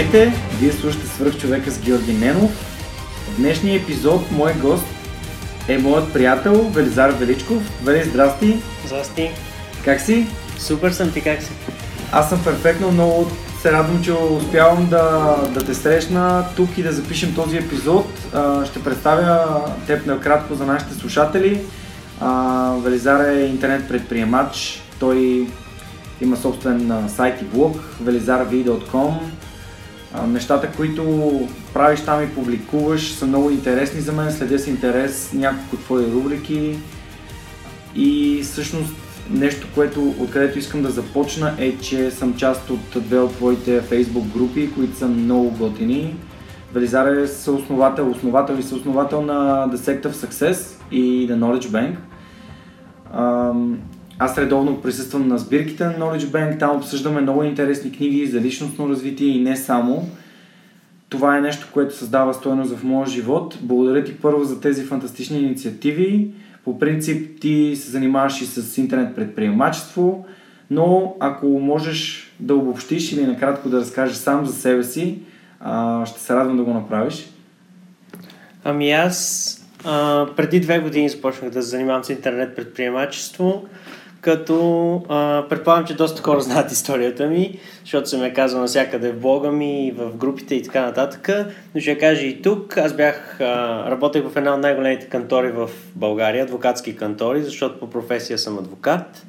Здравейте! Вие слушате свърх човека с Георги Ненов. В днешния епизод мой гост е моят приятел Велизар Величков. Вели, здрасти! Здрасти! Как си? Супер съм ти, как си? Аз съм перфектно, много се радвам, че успявам да, да те срещна тук и да запишем този епизод. ще представя теб накратко за нашите слушатели. Велизар е интернет предприемач. Той има собствен сайт и блог velizarv.com нещата, които правиш там и публикуваш са много интересни за мен, следя с интерес няколко твои рубрики и всъщност нещо, което откъдето искам да започна е, че съм част от две от твоите фейсбук групи, които са много готини. Велизар е съосновател, основател и съосновател на The Sect of Success и The Knowledge Bank. Аз редовно присъствам на сбирките на Knowledge Bank, там обсъждаме много интересни книги за личностно развитие и не само. Това е нещо, което създава стоеност в моя живот. Благодаря ти първо за тези фантастични инициативи. По принцип ти се занимаваш и с интернет предприемачество, но ако можеш да обобщиш или накратко да разкажеш сам за себе си, ще се радвам да го направиш. Ами аз а, преди две години започнах да се занимавам с интернет предприемачество като а, предполагам, че доста хора знаят историята ми, защото съм я казал навсякъде в блога ми, в групите и така нататък. Но ще кажа и тук. Аз бях, а, работех в една от най-големите кантори в България, адвокатски кантори, защото по професия съм адвокат.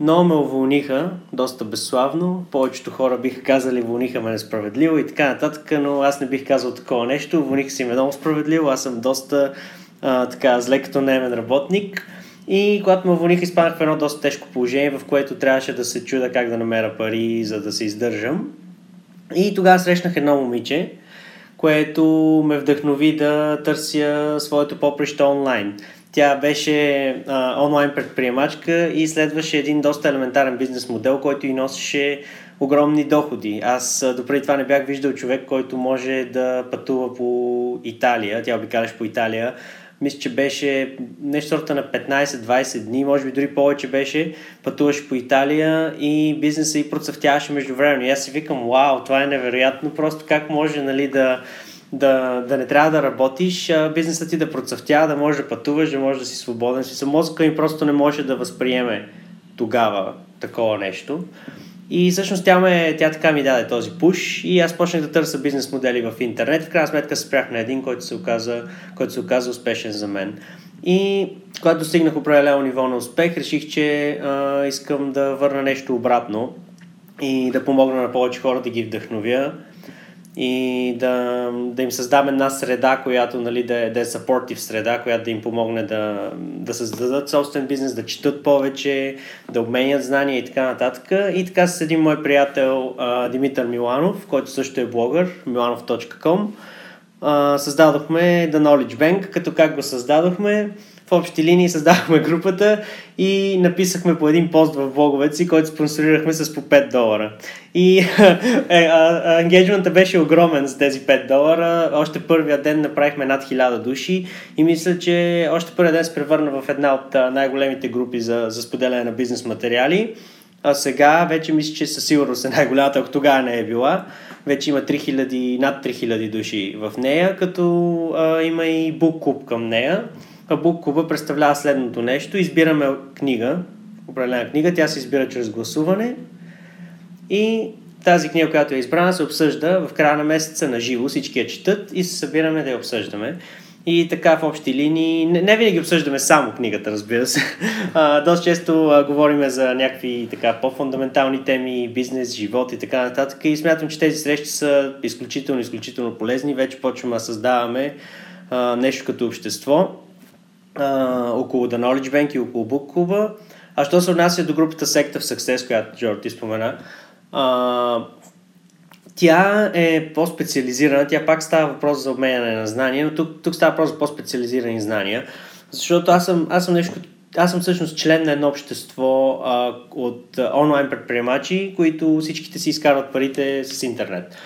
Но ме уволниха доста безславно. Повечето хора биха казали, уволниха ме несправедливо и така нататък, но аз не бих казал такова нещо. Уволниха си ме много справедливо. Аз съм доста а, така зле като немен работник и когато ме уволних, изпаднах в едно доста тежко положение, в което трябваше да се чуда как да намеря пари, за да се издържам. И тогава срещнах едно момиче, което ме вдъхнови да търся своето поприще онлайн. Тя беше а, онлайн предприемачка и следваше един доста елементарен бизнес модел, който и носеше огромни доходи. Аз допреди това не бях виждал човек, който може да пътува по Италия. Тя обикаляше по Италия мисля, че беше нещо сорта на 15-20 дни, може би дори повече беше, пътуваше по Италия и бизнеса и процъфтяваше между време. И аз си викам, вау, това е невероятно, просто как може нали, да, да, да не трябва да работиш, а бизнесът ти да процъфтява, да можеш да пътуваш, да можеш да си свободен. Си мозъка ми просто не може да възприеме тогава такова нещо. И всъщност тя, ме, тя така ми даде този пуш и аз почнах да търся бизнес модели в интернет. В крайна сметка спрях на един, който се оказа, който се оказа успешен за мен. И когато достигнах определено ниво на успех, реших, че а, искам да върна нещо обратно и да помогна на повече хора да ги вдъхновя и да, да им създам една среда, която нали, да, е, да е supportive среда, която да им помогне да, да създадат собствен бизнес, да четат повече, да обменят знания и така нататък. И така с един мой приятел Димитър Миланов, който също е блогър, milanov.com, създадохме The Knowledge Bank, като как го създадохме, в общи линии създахме групата и написахме по един пост в блоговете си, който спонсорирахме с по 5 долара. И ангеджментът беше огромен за тези 5 долара. Още първия ден направихме над 1000 души и мисля, че още първия ден се превърна в една от най-големите групи за, за споделяне на бизнес материали. А сега вече мисля, че със сигурност е най-голямата, ако тогава не е била. Вече има 3000, над 3000 души в нея, като а, има и бук към нея. Бук клуба представлява следното нещо. Избираме книга, определена книга, тя се избира чрез гласуване и тази книга, която е избрана, се обсъжда в края на месеца на живо, всички я четат и се събираме да я обсъждаме. И така в общи линии, не, не винаги обсъждаме само книгата, разбира се. А, доста често а, говорим за някакви така по-фундаментални теми, бизнес, живот и така нататък. И смятам, че тези срещи са изключително, изключително полезни. Вече почваме да създаваме а, нещо като общество а, около The Knowledge Bank и около Book Club. А що се отнася до групата Sector of Success, която Джорд ти спомена, а, тя е по-специализирана, тя пак става въпрос за обменяне на знания, но тук, тук става въпрос за по-специализирани знания, защото аз съм, аз съм нещо аз съм всъщност член на едно общество а, от а, онлайн предприемачи, които всичките си изкарват парите с интернет.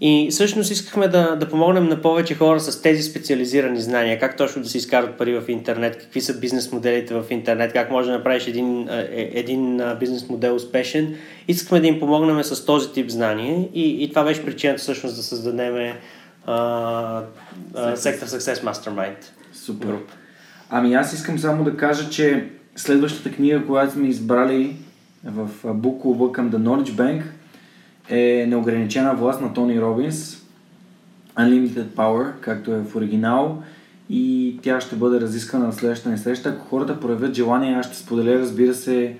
И всъщност искахме да, да помогнем на повече хора с тези специализирани знания, как точно да се изкарват пари в интернет, какви са бизнес моделите в интернет, как може да направиш един, е, един бизнес модел успешен. Искахме да им помогнем с този тип знания и, и това беше причината всъщност да създадем Sector Success Mastermind. Супер. Group. Ами аз искам само да кажа, че следващата книга, която сме избрали в Club към The Knowledge Bank – е неограничена власт на Тони Робинс, Unlimited Power, както е в оригинал и тя ще бъде разискана на следващата ни среща. Ако хората проявят желание, аз ще споделя, разбира се,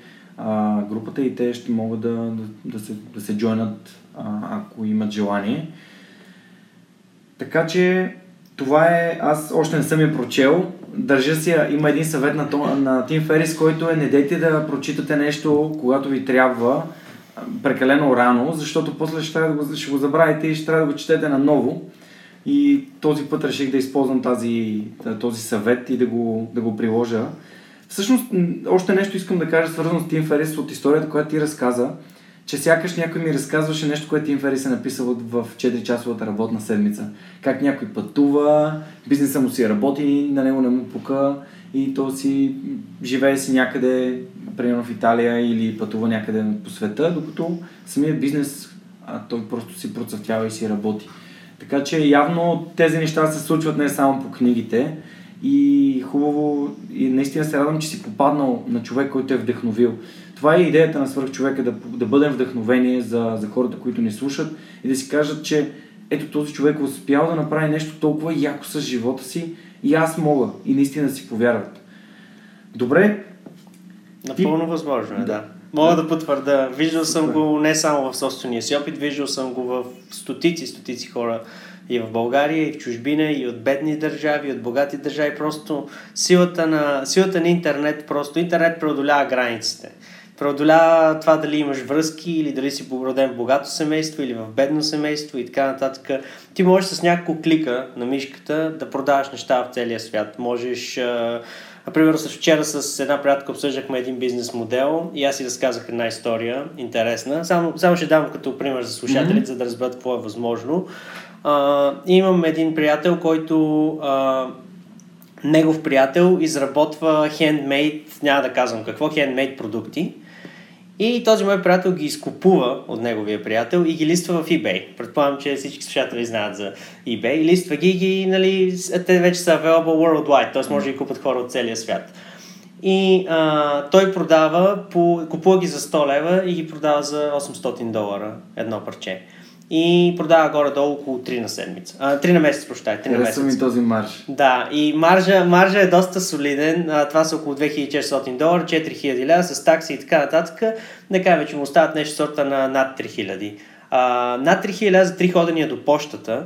групата и те ще могат да, да, се, да се джойнат, ако имат желание. Така че това е, аз още не съм я прочел. Държа си, има един съвет на, на Тим Ферис, който е не дейте да прочитате нещо, когато ви трябва, прекалено рано, защото после ще, трябва да го, ще го забравите и ще трябва да го четете наново. И този път реших да използвам тази, този съвет и да го, да го приложа. Всъщност, още нещо искам да кажа, свързано с Тим Ферис от историята, която ти разказа, че сякаш някой ми разказваше нещо, което Тим Ферис е написал в 4-часовата работна седмица. Как някой пътува, бизнеса му си работи, на него не му пука и то си живее си някъде, примерно в Италия или пътува някъде по света, докато самия бизнес а, той просто си процъфтява и си работи. Така че явно тези неща се случват не само по книгите и хубаво и наистина се радвам, че си попаднал на човек, който е вдъхновил. Това е идеята на свърхчовека, да, да бъдем вдъхновение за, за хората, които ни слушат и да си кажат, че ето този човек е успял да направи нещо толкова яко с живота си и аз мога и наистина си повярват. Добре. Напълно възможно е, да. Мога да потвърда. Виждал съм го не само в собствения си опит, виждал съм го в стотици, стотици хора и в България, и в чужбина, и от бедни държави, и от богати държави. Просто силата на, силата на интернет, просто интернет преодолява границите преодолява това дали имаш връзки или дали си породен в богато семейство или в бедно семейство и така нататък. Ти можеш с няколко клика на мишката да продаваш неща в целия свят. Можеш, например, с вчера с една приятелка обсъждахме един бизнес модел и аз си разказах една история, интересна. Само, само ще дам като пример за слушателите, mm-hmm. за да разберат какво е възможно. А, имам един приятел, който а, негов приятел изработва хендмейд, няма да казвам какво, хендмейд продукти и този мой приятел ги изкупува от неговия приятел и ги листва в eBay. Предполагам, че всички слушатели знаят за eBay. Листва ги, ги нали, те вече са available worldwide, т.е. може да ги купат хора от целия свят. И а, той продава, по, купува ги за 100 лева и ги продава за 800 долара едно парче и продава горе-долу около 3 на седмица. А, 3 на месец, прощай. 3 на месец. ми този марж. Да, и маржа, маржа е доста солиден. А, това са около 2400 долара, 4000 лева с такси и така нататък. Да кажем, че му остават нещо сорта на над 3000. А, над 3000 за 3 ходения до почтата,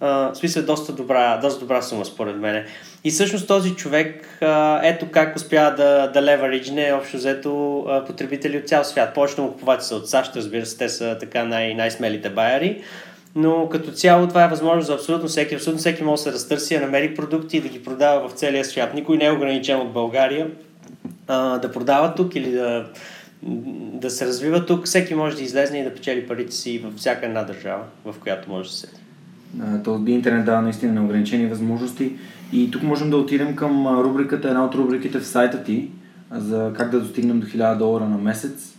в смисъл доста добра, доста добра сума според мен. И всъщност този човек, а, ето как успя да, да левериджне общо взето а, потребители от цял свят. Повечето му купувачи са от САЩ, разбира се, те са така най- най-смелите байери. Но като цяло това е възможно за абсолютно всеки. Абсолютно всеки може да се разтърси, да намери продукти и да ги продава в целия свят. Никой не е ограничен от България а, да продава тук или да, да се развива тук. Всеки може да излезне и да печели парите си във всяка една държава, в която може да се. То интернет дава наистина неограничени възможности. И тук можем да отидем към рубриката, една от рубриките в сайта ти, за как да достигнем до 1000 долара на месец.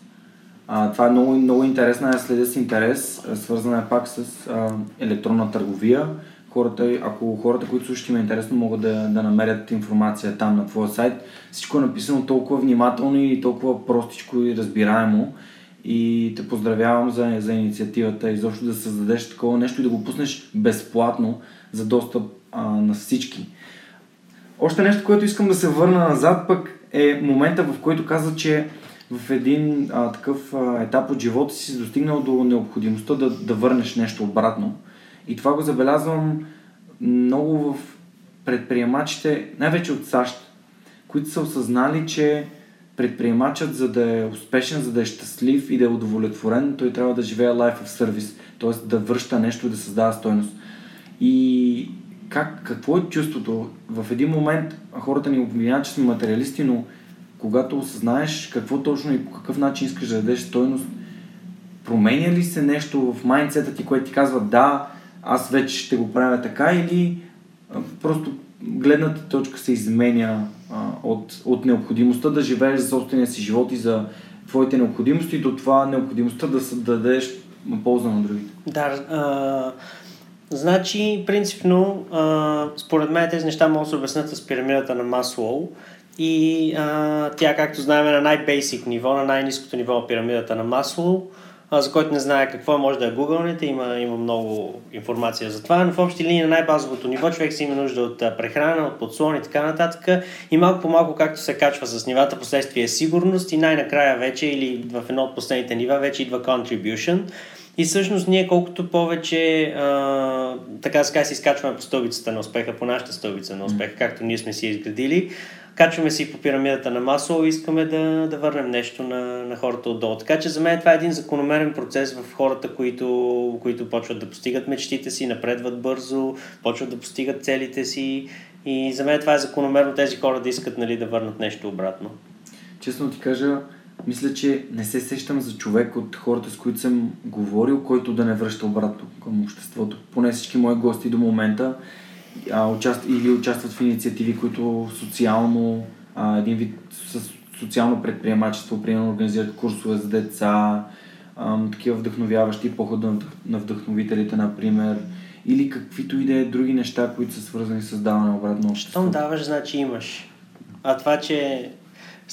А, това е много, много интересна, аз следя с интерес, свързана е пак с а, електронна търговия, хората, ако хората, които слушат има интересно, могат да, да намерят информация там на твоя сайт. Всичко е написано толкова внимателно и толкова простичко и разбираемо. И те поздравявам за, за инициативата защо да създадеш такова нещо и да го пуснеш безплатно за достъп а, на всички. Още нещо, което искам да се върна назад, пък е момента, в който каза, че в един а, такъв а, етап от живота си си достигнал до необходимостта да, да върнеш нещо обратно. И това го забелязвам много в предприемачите, най-вече от САЩ, които са осъзнали, че предприемачът, за да е успешен, за да е щастлив и да е удовлетворен, той трябва да живее life of service, т.е. да връща нещо и да създава стойност. И как, какво е чувството? В един момент хората ни обвиняват, че сме материалисти, но когато осъзнаеш какво точно и по какъв начин искаш да дадеш стойност, променя ли се нещо в майндсета ти, което ти казва да, аз вече ще го правя така или просто гледната точка се изменя от, от необходимостта да живееш за собствения си живот и за твоите необходимости до това необходимостта да, да дадеш полза на другите. Да, а, значи, принципно, а, според мен тези неща могат да се обяснят с пирамидата на Маслоу и а, тя, както знаем, е на най-бейсик ниво, на най-низкото ниво на пирамидата на Маслоу за който не знае какво може да е гугълнете, има, има много информация за това, но в общи линии на най-базовото ниво човек си има нужда от прехрана, от подслон и така нататък. И малко по малко както се качва с нивата, последствие е сигурност. И най-накрая вече или в едно от последните нива вече идва contribution. И всъщност ние колкото повече а, така сега си изкачваме по стълбицата на успеха, по нашата стълбица на успеха, както ние сме си изградили, качваме си по пирамидата на Маслоу и искаме да, да върнем нещо на, на хората отдолу. Така че за мен това е един закономерен процес в хората, които, които почват да постигат мечтите си, напредват бързо, почват да постигат целите си и за мен това е закономерно тези хора да искат нали, да върнат нещо обратно. Честно ти кажа, мисля, че не се сещам за човек от хората, с които съм говорил, който да не връща обратно към обществото. Поне всички мои гости до момента а, участ... или участват в инициативи, които социално, а, един вид с социално предприемачество, примерно организират курсове за деца, а, такива вдъхновяващи похода на вдъхновителите, например, или каквито и да е други неща, които са свързани с даване обратно общество. Щом даваш, значи имаш. А това, че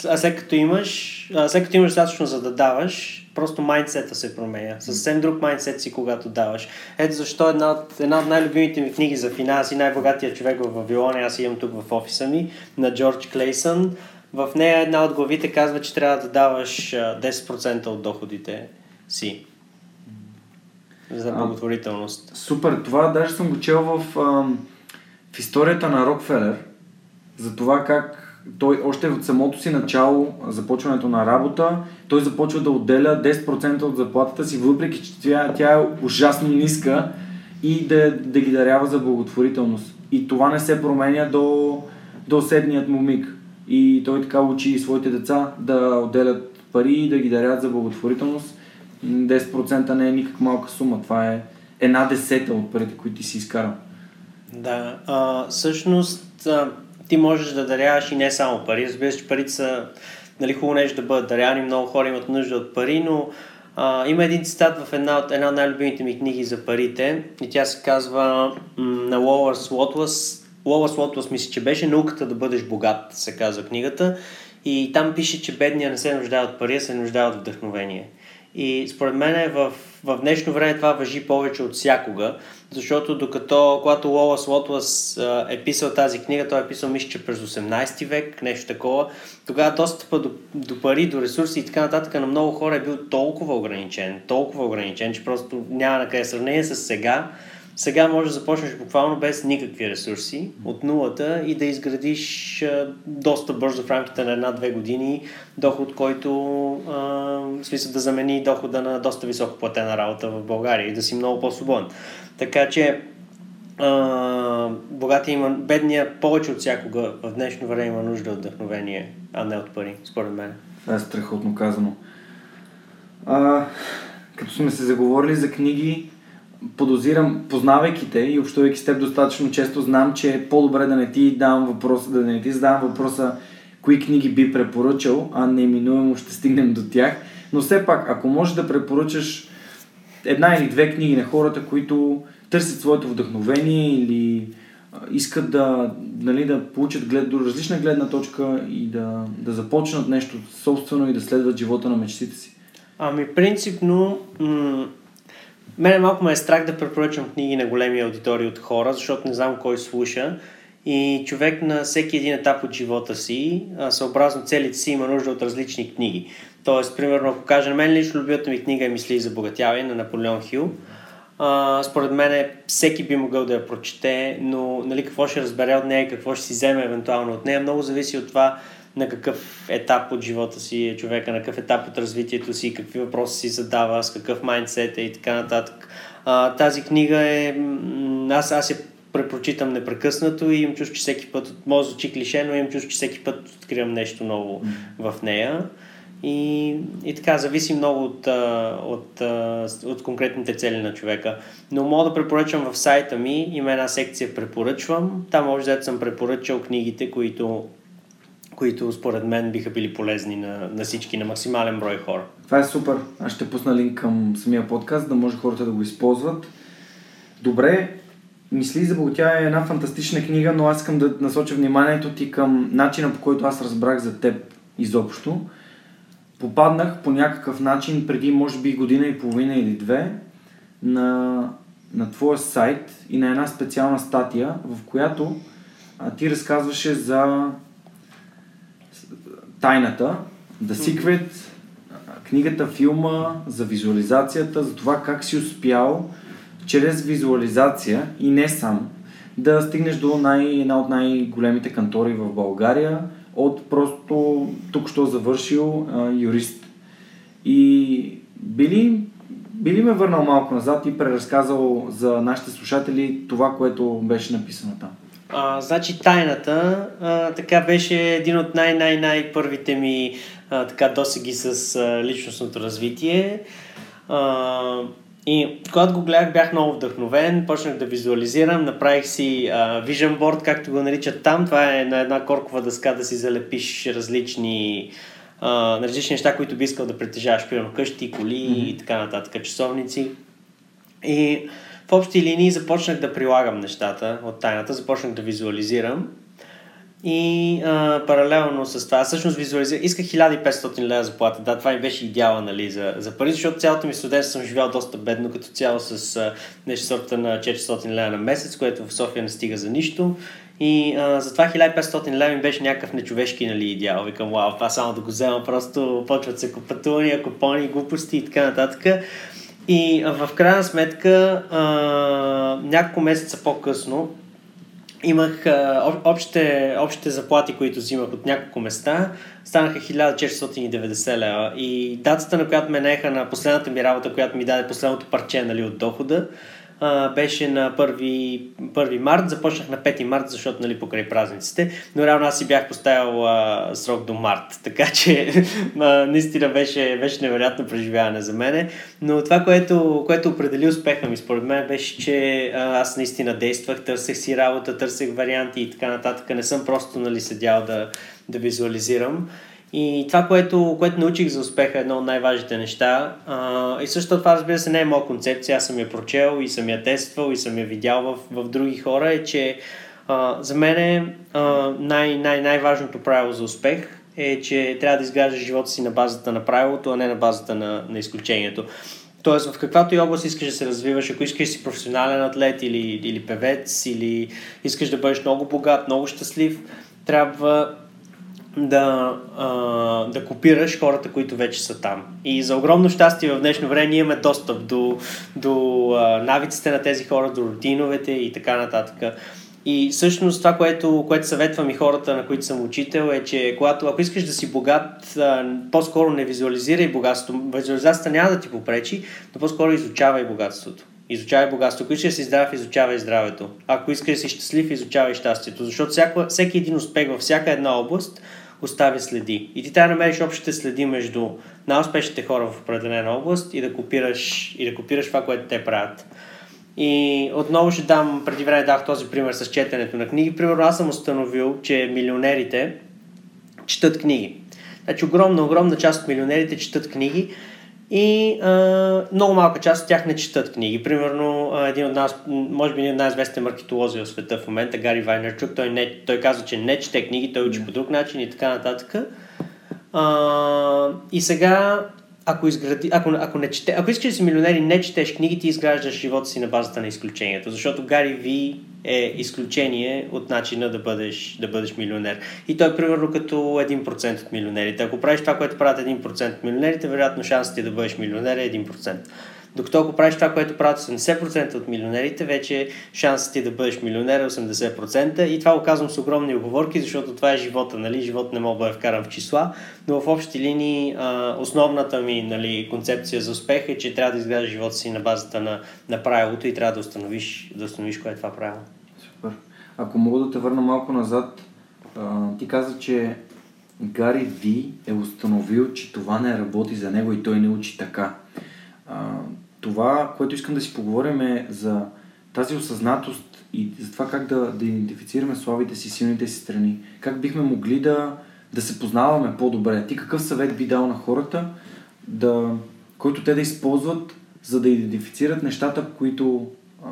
а след като имаш, а след като имаш достатъчно за да даваш, просто майндсета се променя. Съвсем друг майндсет си, когато даваш. Ето защо една от, една от най-любимите ми книги за финанси, най-богатия човек в Вавилония, аз имам тук в офиса ми, на Джордж Клейсън. В нея една от главите казва, че трябва да даваш 10% от доходите си за благотворителност. А, супер, това даже съм го чел в, в историята на Рокфелер, за това как той още от самото си начало, започването на работа, той започва да отделя 10% от заплатата си, въпреки че тя, тя е ужасно ниска и да, да ги дарява за благотворителност. И това не се променя до, до седният му миг. И той така учи своите деца да отделят пари и да ги дарят за благотворителност. 10% не е никак малка сума. Това е една десета от парите, които ти си изкарал. Да, а, всъщност а, ти можеш да даряваш и не само пари. Разбира се, че парите са нали, хубаво нещо да бъдат даряни, много хора имат нужда от пари, но а, има един цитат в една от, една от най-любимите ми книги за парите и тя се казва на Уолърс Лотвас. Уолърс Лотвас мисля, че беше науката да бъдеш богат, се казва книгата. И там пише, че бедния не се нуждае от пари, а се нуждае от вдъхновение. И според мен в, в днешно време това въжи повече от всякога, защото докато, когато Лолас Лотлас е писал тази книга, той е писал, мисля, че през 18 век, нещо такова, тогава достъпа до, до пари, до ресурси и така нататък на много хора е бил толкова ограничен, толкова ограничен, че просто няма на къде сравнение с сега, сега можеш да започнеш буквално без никакви ресурси от нулата и да изградиш доста бързо в рамките на една-две години доход, който а, смисъл да замени дохода на доста високо платена работа в България и да си много по-свободен. Така че а, богатия има, бедния повече от всякога в днешно време има нужда от вдъхновение, а не от пари, според мен. Това е страхотно казано. А, като сме се заговорили за книги, подозирам, познавайки те и общувайки с теб достатъчно често, знам, че е по-добре да не ти давам въпроса, да не ти задавам въпроса кои книги би препоръчал, а неминуемо ще стигнем до тях. Но все пак, ако можеш да препоръчаш една или две книги на хората, които търсят своето вдъхновение или искат да, нали, да получат глед, до различна гледна точка и да, да започнат нещо собствено и да следват живота на мечтите си? Ами, принципно, м- мене малко ме е страх да препоръчвам книги на големи аудитории от хора, защото не знам кой слуша. И човек на всеки един етап от живота си, съобразно целите си, има нужда от различни книги. Тоест, примерно, ако кажа, мен лично любимата ми книга е Мисли за богатяване на Наполеон Хил, а, според мен всеки би могъл да я прочете, но нали, какво ще разбере от нея, какво ще си вземе евентуално от нея, много зависи от това на какъв етап от живота си е човека, на какъв етап от развитието си, какви въпроси си задава, с какъв майндсет е и така нататък. А, тази книга е... Аз, аз я препрочитам непрекъснато и имам чувство, че всеки път, може звучи клише, но имам чувство, че всеки път откривам нещо ново в нея. И, и така, зависи много от, от, от конкретните цели на човека. Но мога да препоръчам в сайта ми, има една секция препоръчвам. Там може да съм препоръчал книгите, които, които според мен биха били полезни на, на всички, на максимален брой хора. Това е супер. Аз ще пусна линк към самия подкаст, да може хората да го използват. Добре, Мисли за богатя е една фантастична книга, но аз искам да насоча вниманието ти към начина по който аз разбрах за теб изобщо попаднах по някакъв начин преди може би година и половина или две на, на твоя сайт и на една специална статия, в която а, ти разказваше за тайната, The Secret, книгата, филма, за визуализацията, за това как си успял чрез визуализация и не сам да стигнеш до най, една от най-големите кантори в България, от просто тук що завършил а, юрист. И били, били ме върнал малко назад и преразказал за нашите слушатели това, което беше написано там. А, значи тайната а, така беше един от най-най-най първите ми а, така досеги с а, личностното развитие. А, и когато го гледах, бях много вдъхновен, почнах да визуализирам, направих си а, vision board, както го наричат там. Това е на една коркова дъска да си залепиш различни, а, различни неща, които би искал да притежаваш, примерно къщи, коли mm-hmm. и така нататък, часовници. И в общи линии започнах да прилагам нещата от тайната, започнах да визуализирам. И а, паралелно с това, всъщност визуализирах, исках 1500 лева заплата. Да, това ми беше идеала нали, за, за пари, защото цялото ми студентство съм живял доста бедно, като цяло с а, нещо сорта на 400 лева на месец, което в София не стига за нищо. И а, затова 1500 лева ми беше някакъв нечовешки нали, идеал. Викам, вау, това само да го взема, просто почват се купатувания, купони, глупости и така нататък. И в крайна сметка, а, няколко месеца по-късно, имах а, общите, общите заплати, които взимах от няколко места, станаха 1490 лева. И датата, на която ме неха на последната ми работа, която ми даде последното парче нали, от дохода, а, беше на 1, 1 март, започнах на 5 март, защото нали, покрай празниците, но реално аз си бях поставил а, срок до март, така че а, наистина беше, беше невероятно преживяване за мене, но това, което, което определи успеха ми според мен беше, че а, аз наистина действах, търсех си работа, търсех варианти и така нататък, не съм просто нали, седял да, да визуализирам. И това, което, което научих за успеха е едно от най-важните неща. А, и също това, разбира се, не е моя концепция. Аз съм я прочел и съм я тествал и съм я видял в, в други хора. Е, че а, за мен е, най- най- най-важното правило за успех е, че трябва да изграждаш живота си на базата на правилото, а не на базата на, на изключението. Тоест, в каквато и област искаш да се развиваш, ако искаш да си професионален атлет или, или певец, или искаш да бъдеш много богат, много щастлив, трябва да, а, да копираш хората, които вече са там. И за огромно щастие в днешно време ние имаме достъп до, до а, навиците на тези хора, до рутиновете и така нататък. И всъщност това, което, което съветвам и хората, на които съм учител, е, че когато, ако искаш да си богат, по-скоро не визуализирай богатството. Визуализацията няма да ти попречи, но по-скоро изучавай богатството. Изучавай богатството. Ако искаш да си здрав, изучавай здравето. Ако искаш да си щастлив, изучавай щастието. Защото всяко, всеки един успех във всяка една област оставя следи. И ти трябва да намериш общите следи между най-успешните хора в определена област и да копираш, и да копираш това, което те правят. И отново ще дам, преди време дах този пример с четенето на книги. Примерно аз съм установил, че милионерите четат книги. Значи огромна, огромна част от милионерите четат книги и а, много малка част от тях не четат книги. Примерно, а, един от нас, може би един от най-известните маркетолози в света в момента, Гари Вайнерчук, той, не, той казва, че не чете книги, той учи yeah. по друг начин и така нататък. А, и сега ако, изгради, ако, ако, не чете, ако искаш да си милионер и не четеш книги, ти изграждаш живота си на базата на изключението. Защото Гари Ви е изключение от начина да бъдеш, да бъдеш милионер. И той е примерно като 1% от милионерите. Ако правиш това, което правят 1% от милионерите, вероятно шансът ти да бъдеш милионер е 1%. Докато ако правиш това, което правят 80% от милионерите, вече шансът ти да бъдеш милионер е 80%. И това го казвам с огромни оговорки, защото това е живота. Нали? Живот не мога да бъде вкаран в числа, но в общи линии основната ми нали, концепция за успех е, че трябва да изградиш живота си на базата на, на правилото и трябва да установиш, да установиш кое е това правило. Супер. Ако мога да те върна малко назад, ти каза, че Гари Ви е установил, че това не работи за него и той не учи така. Това, което искам да си поговорим е за тази осъзнатост и за това как да, да идентифицираме слабите си, силните си страни. Как бихме могли да, да се познаваме по-добре. Ти какъв съвет би дал на хората, да, който те да използват, за да идентифицират нещата, които а,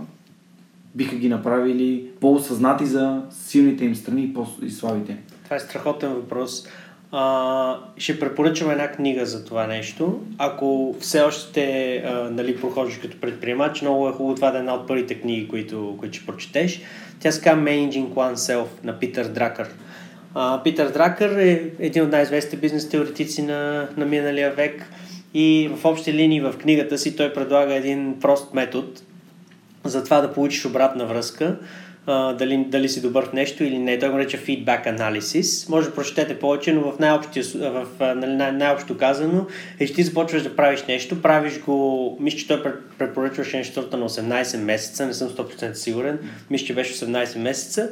биха ги направили по-осъзнати за силните им страни и, слабите. Това е страхотен въпрос. А, ще препоръчам една книга за това нещо. Ако все още а, нали, прохождаш като предприемач, много е хубаво това да е една от първите книги, които, които ще прочетеш. Тя се казва Managing Oneself на Питър Дракър. А, Питър Дракър е един от най-известните бизнес теоретици на, на миналия век и в общи линии в книгата си той предлага един прост метод за това да получиш обратна връзка дали, дали си добър в нещо или не. Той го нарича feedback analysis. Може да прочетете повече, но в, в нали, най- най-общо казано е, че ти започваш да правиш нещо, правиш го, мисля, че той препоръчваше нещо на 18 месеца, не съм 100% сигурен, мисля, че беше 18 месеца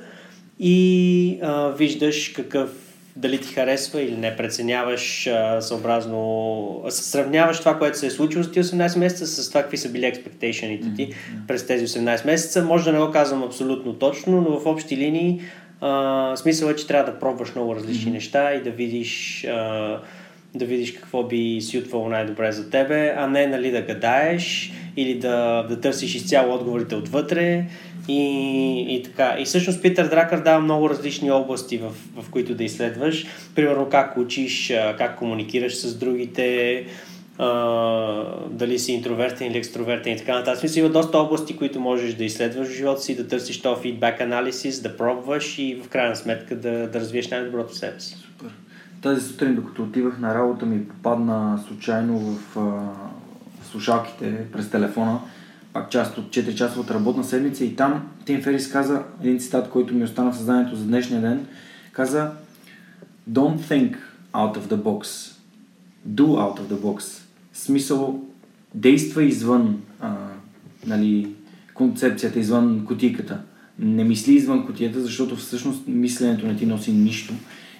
и а, виждаш какъв дали ти харесва или не, преценяваш а, съобразно, сравняваш това, което се е случило за ти 18 месеца с това, какви са били expectationите ти mm-hmm. през тези 18 месеца. Може да не го казвам абсолютно точно, но в общи линии а, смисъл е, че трябва да пробваш много различни mm-hmm. неща и да видиш а, да видиш какво би сютвало най-добре за тебе, а не нали, да гадаеш или да, да търсиш изцяло отговорите отвътре и, и така. И всъщност Питър Дракър дава много различни области, в, в които да изследваш. Примерно как учиш, как комуникираш с другите, Uh, дали си интровертен или екстровертен и така нататък. Смисъл има доста области, които можеш да изследваш в живота си, да търсиш то фидбак анализис, да пробваш и в крайна сметка да, да развиеш най-доброто себе си. Супер. Тази сутрин, докато отивах на работа ми, попадна случайно в, в слушалките през телефона пак част от 4 часовата работна седмица и там Тим Ферис каза един цитат, който ми остана в съзнанието за днешния ден. Каза Don't think out of the box. Do out of the box. Смисъл действа извън а, нали, концепцията, извън кутийката. Не мисли извън кутията, защото всъщност мисленето не ти носи нищо.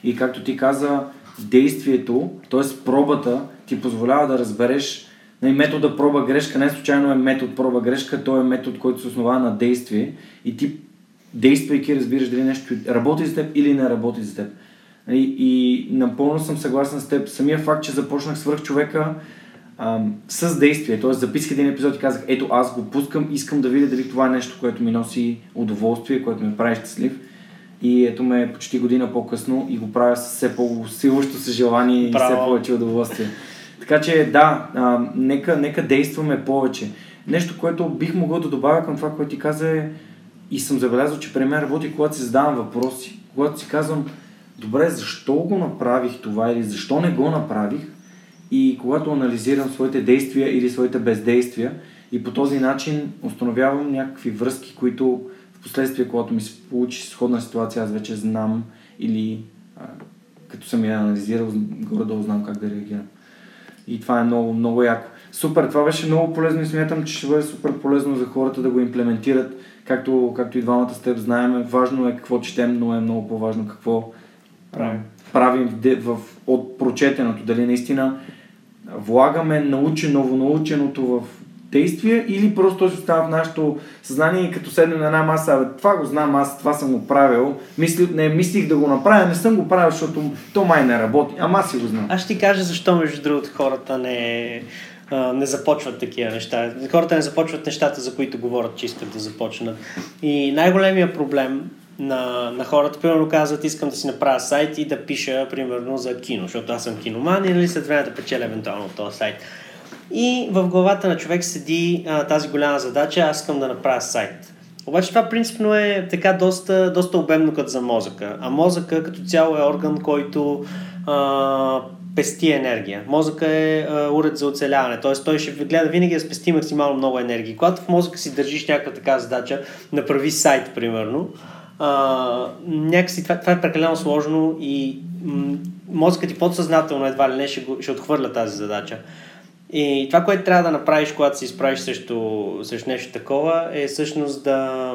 И както ти каза, действието, т.е. пробата, ти позволява да разбереш метода проба грешка не случайно е метод проба грешка, той е метод, който се основава на действие и ти действайки разбираш дали нещо работи за теб или не работи за теб. И, нали, и напълно съм съгласен с теб. Самия факт, че започнах свърх човека ам, с действие, т.е. записах един епизод и казах, ето аз го пускам, искам да видя дали това е нещо, което ми носи удоволствие, което ме прави щастлив. И ето ме почти година по-късно и го правя с все по-силващо се желание и все повече удоволствие. Така че да, а, нека, нека действаме повече. Нещо, което бих могъл да добавя към това, което ти каза е и съм забелязал, че при мен работи, когато си задавам въпроси. Когато си казвам, добре, защо го направих това или защо не го направих и когато анализирам своите действия или своите бездействия и по този начин установявам някакви връзки, които в последствие, когато ми се получи сходна ситуация, аз вече знам или а, като съм я анализирал, горе-долу знам как да реагирам. И това е много, много яко. Супер, това беше много полезно и смятам, че ще бъде супер полезно за хората да го имплементират. Както, както и двамата с теб знаем, важно е какво четем, но е много по-важно какво правим, правим в, в, от прочетеното. Дали наистина влагаме научен, новонаученото в действие или просто той остава в нашето съзнание и като седнем на една маса, бе, това го знам, аз това съм го правил, Мисли, не мислих да го направя, не съм го правил, защото то май не работи, ама аз си го знам. Аз ще ти кажа защо между другото хората не а, не започват такива неща. Хората не започват нещата, за които говорят, че искат да започнат. И най-големия проблем на, на хората, примерно казват, искам да си направя сайт и да пиша, примерно, за кино, защото аз съм киноман и нали, след време да печеля евентуално този сайт. И в главата на човек седи а, тази голяма задача, аз искам да направя сайт. Обаче това принципно е така доста, доста обемно като за мозъка. А мозъка като цяло е орган, който а, пести енергия. Мозъка е а, уред за оцеляване, т.е. той ще гледа винаги да спести максимално много енергия. Когато в мозъка си държиш някаква така задача, направи сайт, примерно, а, някакси това, това е прекалено сложно и м- мозъкът ти подсъзнателно едва ли не ще, ще отхвърля тази задача. И това, което трябва да направиш, когато се изправиш срещу, срещу нещо такова, е всъщност да,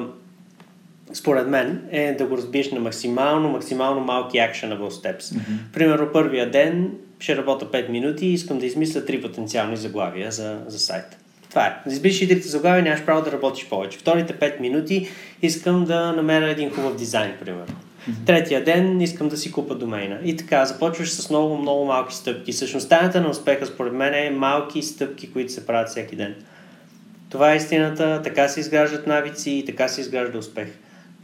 според мен, е да го разбиеш на максимално, максимално малки actionable steps. Mm-hmm. Примерно първия ден ще работя 5 минути и искам да измисля три потенциални заглавия за, за сайта. Това е. Избиш и трите заглавия, нямаш право да работиш повече. Вторите 5 минути искам да намеря един хубав дизайн, примерно. Третия ден искам да си купа домейна. И така, започваш с много, много малки стъпки. Всъщност, тайната на успеха, според мен, е малки стъпки, които се правят всеки ден. Това е истината, така се изграждат навици и така се изгражда успех.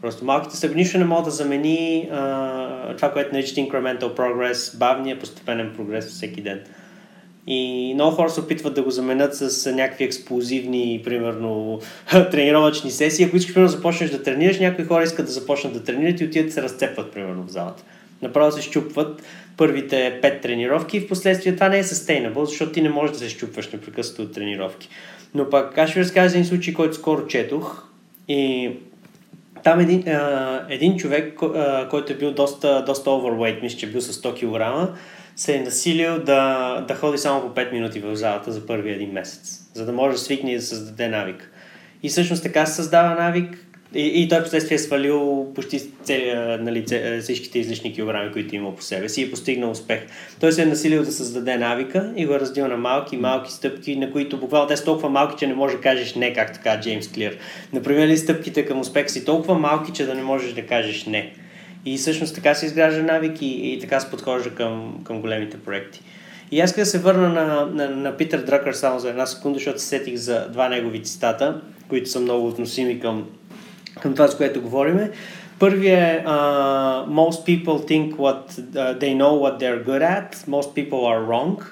Просто малките стъпки нищо не могат да замени а, това, което наричат incremental progress, бавния постепенен прогрес всеки ден. И много хора се опитват да го заменят с някакви експлозивни, примерно, тренировъчни сесии. Ако искаш, примерно, започнеш да тренираш, някои хора искат да започнат да тренират и отидат да се разцепват, примерно, в залата. Направо се щупват първите пет тренировки и в последствие това не е sustainable, защото ти не можеш да се щупваш непрекъснато от тренировки. Но пак, аз ще ви разкажа един случай, който скоро четох и там един, а, един човек, а, който е бил доста, доста overweight, мисля, че е бил с 100 кг, се е насилил да, да ходи само по 5 минути в залата за първи един месец, за да може да свикне и да създаде навик. И всъщност така се създава навик и, и той последствие е свалил почти цели, нали, всичките излишни килограми, които има по себе си и е постигнал успех. Той се е насилил да създаде навика и го е раздил на малки, малки стъпки, на които буквално те са толкова малки, че не можеш да кажеш не, как така Джеймс Клир. Например, ли стъпките към успех си толкова малки, че да не можеш да кажеш не. И всъщност така се изгражда навик и, и така се подхожда към, към големите проекти. И аз да се върна на, на, на Питър Дръкър само за една секунда, защото се сетих за два негови цитата, които са много относими към, към това, с което говориме. Първият е uh, Most people think what uh, they know what they're good at, most people are wrong.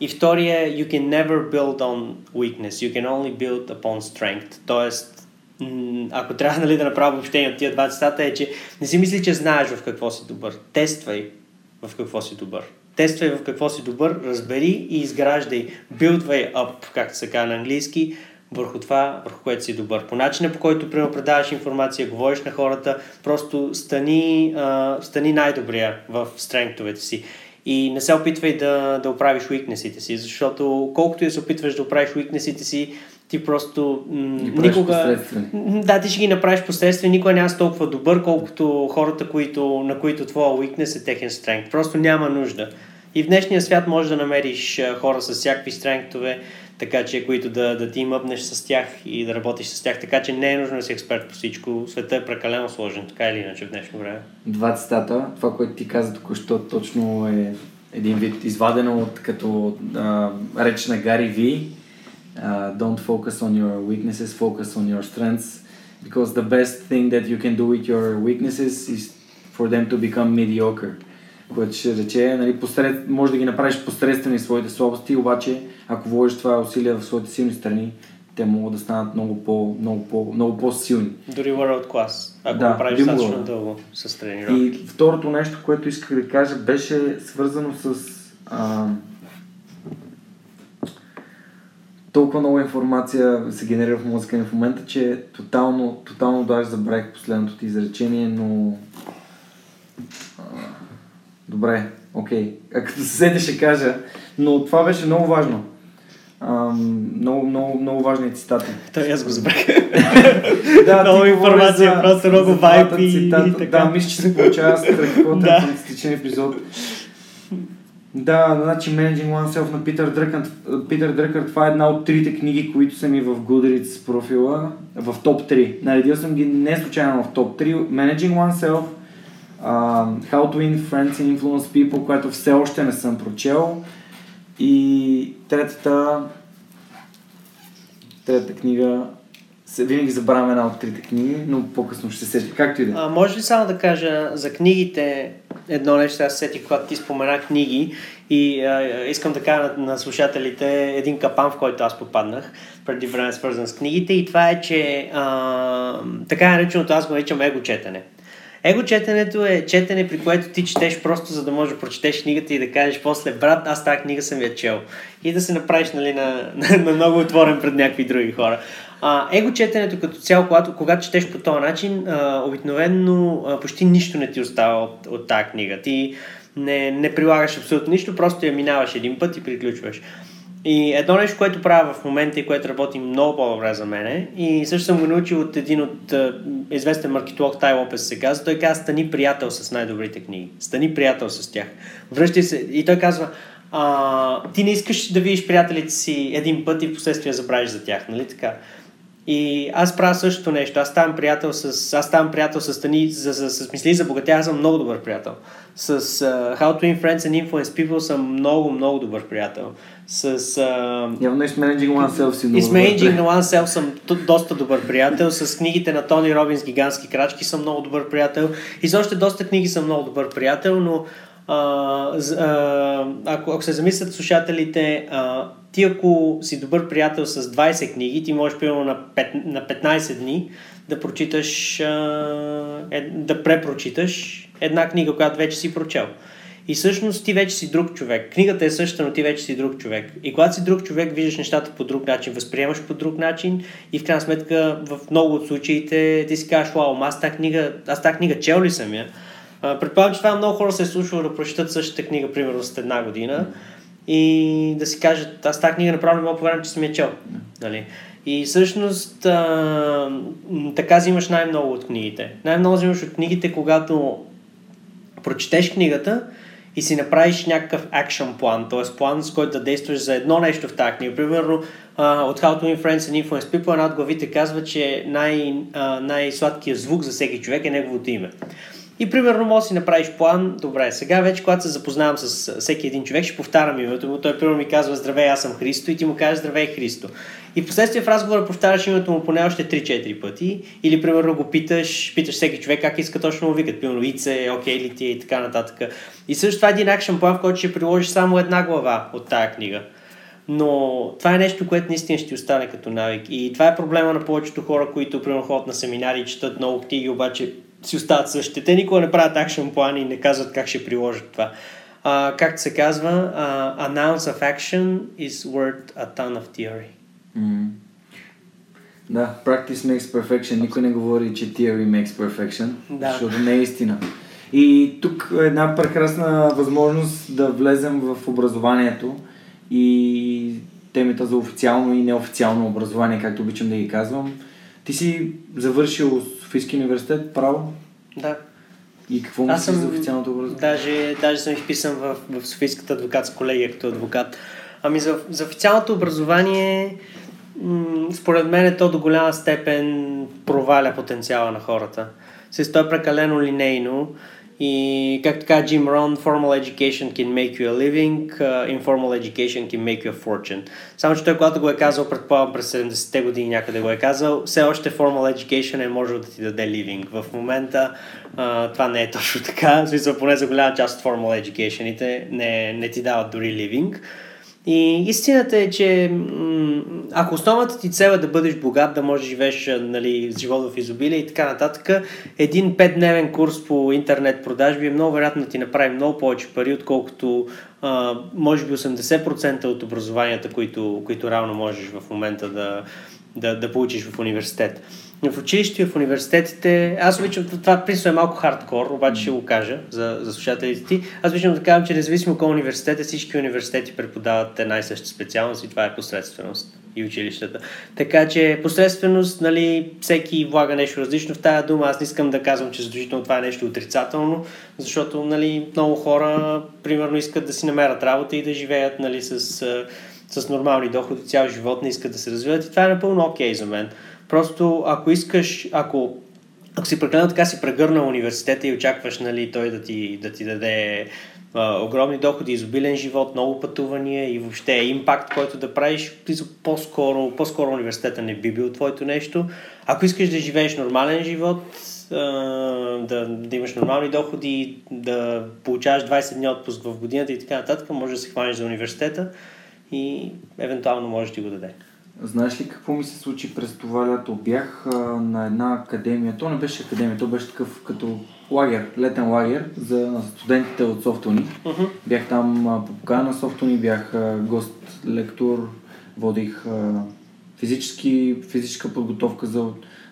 И втория е You can never build on weakness, you can only build upon strength. Тоест, ако трябва нали, да направя въобще от тия два цитата, е, че не си мисли, че знаеш в какво си добър. Тествай в какво си добър. Тествай в какво си добър, разбери и изграждай. Buildway up, както се казва на английски, върху това, върху което си добър. По начина, по който предаваш информация, говориш на хората, просто стани, а, стани най-добрия в стренктовете си. И не се опитвай да, да оправиш уикнесите си, защото колкото и се опитваш да оправиш уикнесите си, ти просто м- никога... Да, ти ще ги направиш последствие, никога няма толкова добър, колкото хората, които, на които твоя weakness е техен strength. Просто няма нужда. И в днешния свят можеш да намериш хора с всякакви стренктове, така че които да, да ти мъпнеш с тях и да работиш с тях, така че не е нужно да си експерт по всичко. Света е прекалено сложен, така или иначе в днешно време. Два цитата. Това, което ти каза току-що, точно е един вид извадено от като а, реч на Гари Ви uh, don't focus on your weaknesses, focus on your strengths. Because the best thing that you can do with your weaknesses is for them to become mediocre. Което ще рече, нали, посред, може да ги направиш посредствени своите слабости, обаче ако вложиш това усилие в своите силни страни, те могат да станат много, по, много, по, много по-силни. Дори world class, ако да, го правиш достатъчно дълго с тренировки. И второто нещо, което исках да кажа, беше свързано с а, толкова много информация се генерира в мозъка ми в момента, че тотално, тотално даже забравих последното ти изречение, но... А, добре, окей. А като се седе ще кажа, но това беше много важно. А, много, много, много важни цитати. Той аз го забрах. да, много информация, за, просто много вайп и, така. Да, мисля, че се получава страхотен да. епизод. Да, значи Managing Oneself на Питър Дръкър. Питър Дръкър, това е една от трите книги, които са ми в Goodreads профила, в топ 3. Наредил съм ги не случайно в топ 3. Managing Oneself, uh, How to Win Friends and Influence People, което все още не съм прочел. И третата третата книга винаги забравяме една от трите книги, но по-късно ще се сети. Както и да е. Може ли само да кажа за книгите едно нещо, аз сетих, когато ти спомена книги и а, искам да кажа на, на слушателите един капан, в който аз попаднах преди време свързан с книгите и това е, че а, така нареченото аз го наричам его четене. Его четенето е четене, при което ти четеш просто за да можеш да прочетеш книгата и да кажеш после, брат, аз тази книга съм я чел. И да се направиш нали, на, на, на много отворен пред някакви други хора. А, его четенето като цяло, когато, когато четеш по този начин, а, обикновено а, почти нищо не ти остава от, от тази книга. Ти не, не прилагаш абсолютно нищо, просто я минаваш един път и приключваш. И едно нещо, което правя в момента и което работи много по-добре за мене, и също съм го научил от един от uh, известен маркетолог Тай Лопес се казва, той казва, стани приятел с най-добрите книги. Стани приятел с тях. Връщай се. И той казва, а, ти не искаш да видиш приятелите си един път и в последствие забравиш за тях, нали така? И аз правя същото нещо. Аз ставам приятел с, аз ставам приятел с Тани, за, за, с мисли за богатя, аз съм много добър приятел. С uh, How to Win Friends and Influence People съм много, много добър приятел. С... Uh, Явно и с Managing Oneself си И с Managing Oneself съм доста добър приятел. С книгите на Тони Робинс Гигантски крачки съм много добър приятел. И за още доста книги съм много добър приятел, но ако, ако се замислят слушателите, а, ти ако си добър приятел с 20 книги, ти можеш примерно на, 5, на 15 дни да прочиташ, а, е, да препрочиташ една книга, която вече си прочел. И всъщност ти вече си друг човек. Книгата е същата, но ти вече си друг човек. И когато си друг човек, виждаш нещата по друг начин, възприемаш по друг начин и в крайна сметка в много от случаите ти си кажеш, вау, аз тази книга, аз тази книга чел ли съм я? Предполагам, че това много хора се е случвало да прочитат същата книга, примерно след една година и да си кажат, аз тази книга направо не мога повярвам, че съм я чел. Нали? И всъщност а, така взимаш най-много от книгите. Най-много взимаш от книгите, когато прочетеш книгата и си направиш някакъв акшен план, т.е. план, с който да действаш за едно нещо в тази книга. Примерно от How to Win Friends and Influence People една от главите казва, че най- най-сладкият звук за всеки човек е неговото име. И примерно може да си направиш план, добре, сега вече когато се запознавам с всеки един човек, ще повтарям името му, той примерно ми казва здравей, аз съм Христо и ти му кажеш здравей Христо. И последствие в разговора повтаряш името му поне още 3-4 пъти или примерно го питаш, питаш всеки човек как иска точно му викат, примерно Ице, окей ли ти и така нататък. И също това е един акшен план, в който ще приложиш само една глава от тая книга. Но това е нещо, което наистина ще остане като навик. И това е проблема на повечето хора, които примерно ходят на семинари и четат много книги, обаче си остават същите. Те никога не правят акшен план и не казват как ще приложат това. Uh, както се казва, uh, an ounce of action is worth a ton of theory. Mm. Да, practice makes perfection. Никой не говори, че theory makes perfection, Да. защото не е истина. И тук е една прекрасна възможност да влезем в образованието и темата за официално и неофициално образование, както обичам да ги казвам. Ти си завършил Софийски университет, право? Да. И какво Аз съм, за официалното образование? даже, даже съм изписан в, в Софийската адвокатска колегия като адвокат. Ами за, за официалното образование, м- според мен е то до голяма степен проваля потенциала на хората. Се то е прекалено линейно и както каза Джим Рон, formal education can make you a living, uh, informal education can make you a fortune. Само, че той когато го е казал, предполагам през 70-те години някъде го е казал, все още formal education е може да ти даде living. В момента uh, това не е точно така, в смисъл поне за голяма част от formal education не, не ти дават дори living. И истината е, че ако основната ти цел е да бъдеш богат, да можеш да живееш нали, живот в изобилие и така нататък, един 5-дневен курс по интернет продажби е много вероятно ти направи много повече пари, отколкото а, може би 80% от образованията, които, които равно можеш в момента да, да, да получиш в университет. В училище в университетите, аз обичам, това принцип е малко хардкор, обаче ще го кажа за, за слушателите ти. Аз обичам да кажам, че независимо кой университет е, всички университети преподават една и съща специалност и това е посредственост и училищата. Така че посредственост, нали, всеки влага нещо различно в тази дума. Аз не искам да казвам, че задължително това е нещо отрицателно, защото нали, много хора, примерно, искат да си намерят работа и да живеят нали, с, с нормални доходи цял живот, не искат да се развиват и това е напълно окей okay за мен. Просто ако искаш, ако, ако си прекалено така си прегърнал университета и очакваш нали, той да ти, да ти даде а, огромни доходи, изобилен живот, много пътувания и въобще импакт, който да правиш, по-скоро, по-скоро университета не би бил твоето нещо. Ако искаш да живееш нормален живот, да, да имаш нормални доходи, да получаваш 20 дни отпуск в годината и така нататък, може да се хванеш за университета и евентуално може да ти го даде. Знаеш ли какво ми се случи през това лято? Бях а, на една академия, то не беше академия, то беше такъв като лагер, летен лагер за студентите от Софтуни. Uh-huh. Бях там а, по покана на Софтуни, бях а, гост, лектор, водих а, физически, физическа подготовка за,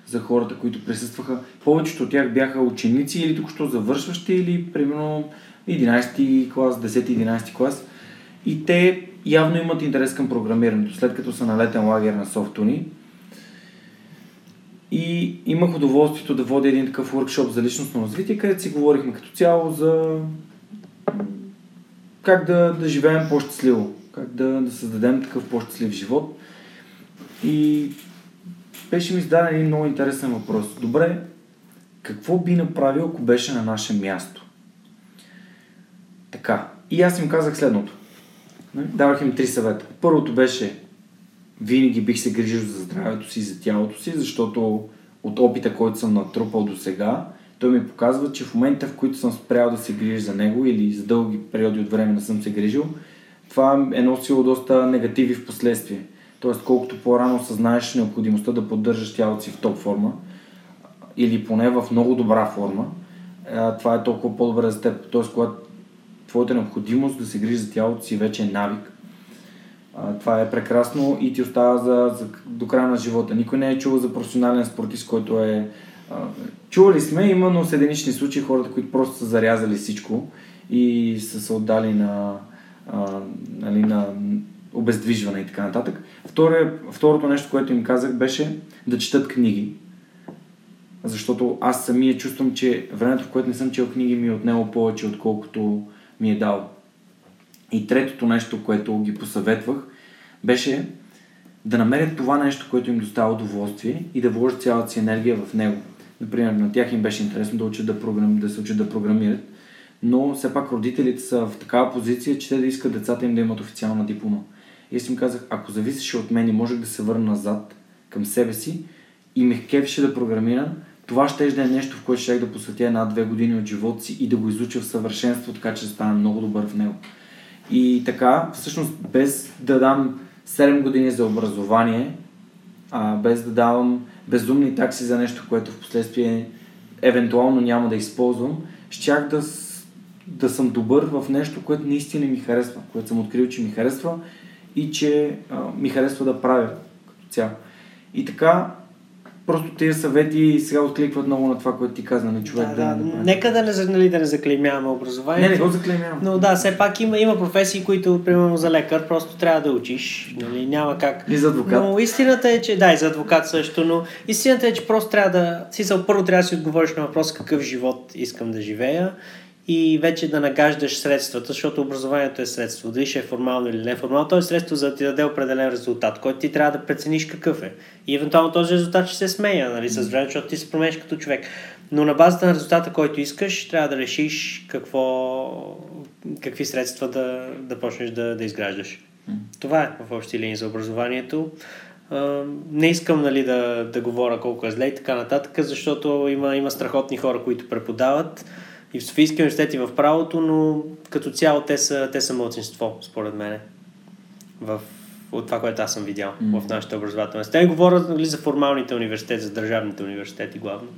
за хората, които присъстваха. Повечето от тях бяха ученици или току-що завършващи, или примерно 11 клас, 10-11 клас. И те явно имат интерес към програмирането, след като са на летен лагер на Софтуни. И имах удоволствието да водя един такъв workshop за личностно развитие, където си говорихме като цяло за как да, да живеем по-щастливо, как да, да създадем такъв по-щастлив живот. И беше ми зададен един много интересен въпрос. Добре, какво би направил, ако беше на наше място? Така. И аз им казах следното. Давах им три съвета. Първото беше винаги бих се грижил за здравето си, за тялото си, защото от опита, който съм натрупал до сега, той ми показва, че в момента, в които съм спрял да се грижа за него или за дълги периоди от време не съм се грижил, това е носило доста негативи в последствие. Тоест, колкото по-рано осъзнаеш необходимостта да поддържаш тялото си в топ форма, или поне в много добра форма, това е толкова по-добре за теб. Тоест, когато твоята необходимост да се грижи за тялото си вече е навик, а, това е прекрасно и ти остава за, за, до края на живота. Никой не е чувал за професионален спортист, който е... А, чували сме, има но единични случаи хората, които просто са зарязали всичко и са се отдали на, а, нали, на обездвижване и така нататък. Второ, второто нещо, което им казах, беше да четат книги. Защото аз самия чувствам, че времето, в което не съм чел книги, ми е отнело повече, отколкото ми е дал. И третото нещо, което ги посъветвах, беше да намерят това нещо, което им достава удоволствие и да вложат цялата си енергия в него. Например, на тях им беше интересно да, учат да, програм... да се учат да програмират, но все пак родителите са в такава позиция, че те да искат децата им да имат официална диплома. И аз им казах, ако зависеше от мен и можех да се върна назад към себе си и ме кефеше да програмирам, това ще да е нещо, в което ще да посветя една-две години от живота си и да го изуча в съвършенство, така че да стана много добър в него. И така, всъщност, без да дам 7 години за образование, а, без да давам безумни такси за нещо, което в последствие евентуално няма да използвам, щях да, да съм добър в нещо, което наистина ми харесва, което съм открил, че ми харесва и че а, ми харесва да правя като цяло. И така, просто тези съвети сега откликват много на това, което ти каза, на нали, човек да, да, да, да Нека да не, нали, да не заклеймяваме образование. Не, не го заклеймявам. Но да, все пак има, има професии, които, примерно за лекар, просто трябва да учиш. Нали, няма как. И за адвокат. Но истината е, че да, и за адвокат също, но истината е, че просто трябва да, смисъл, първо трябва да си отговориш на въпрос какъв живот искам да живея и вече да нагаждаш средствата, защото образованието е средство, дали ще е формално или неформално, то е средство за да ти даде определен резултат, който ти трябва да прецениш какъв е. И евентуално този резултат ще се сменя, нали, с време, защото ти се промениш като човек. Но на базата на резултата, който искаш, трябва да решиш какво, какви средства да, да почнеш да, да изграждаш. Това е в общи линии за образованието. не искам нали, да, да говоря колко е зле и така нататък, защото има, има страхотни хора, които преподават и в Софийския университет и в правото, но като цяло те са, те са младсинство, според мен, в, от това, което аз съм видял mm. в нашата образователна система. Говорят нали, за формалните университети, за държавните университети главно.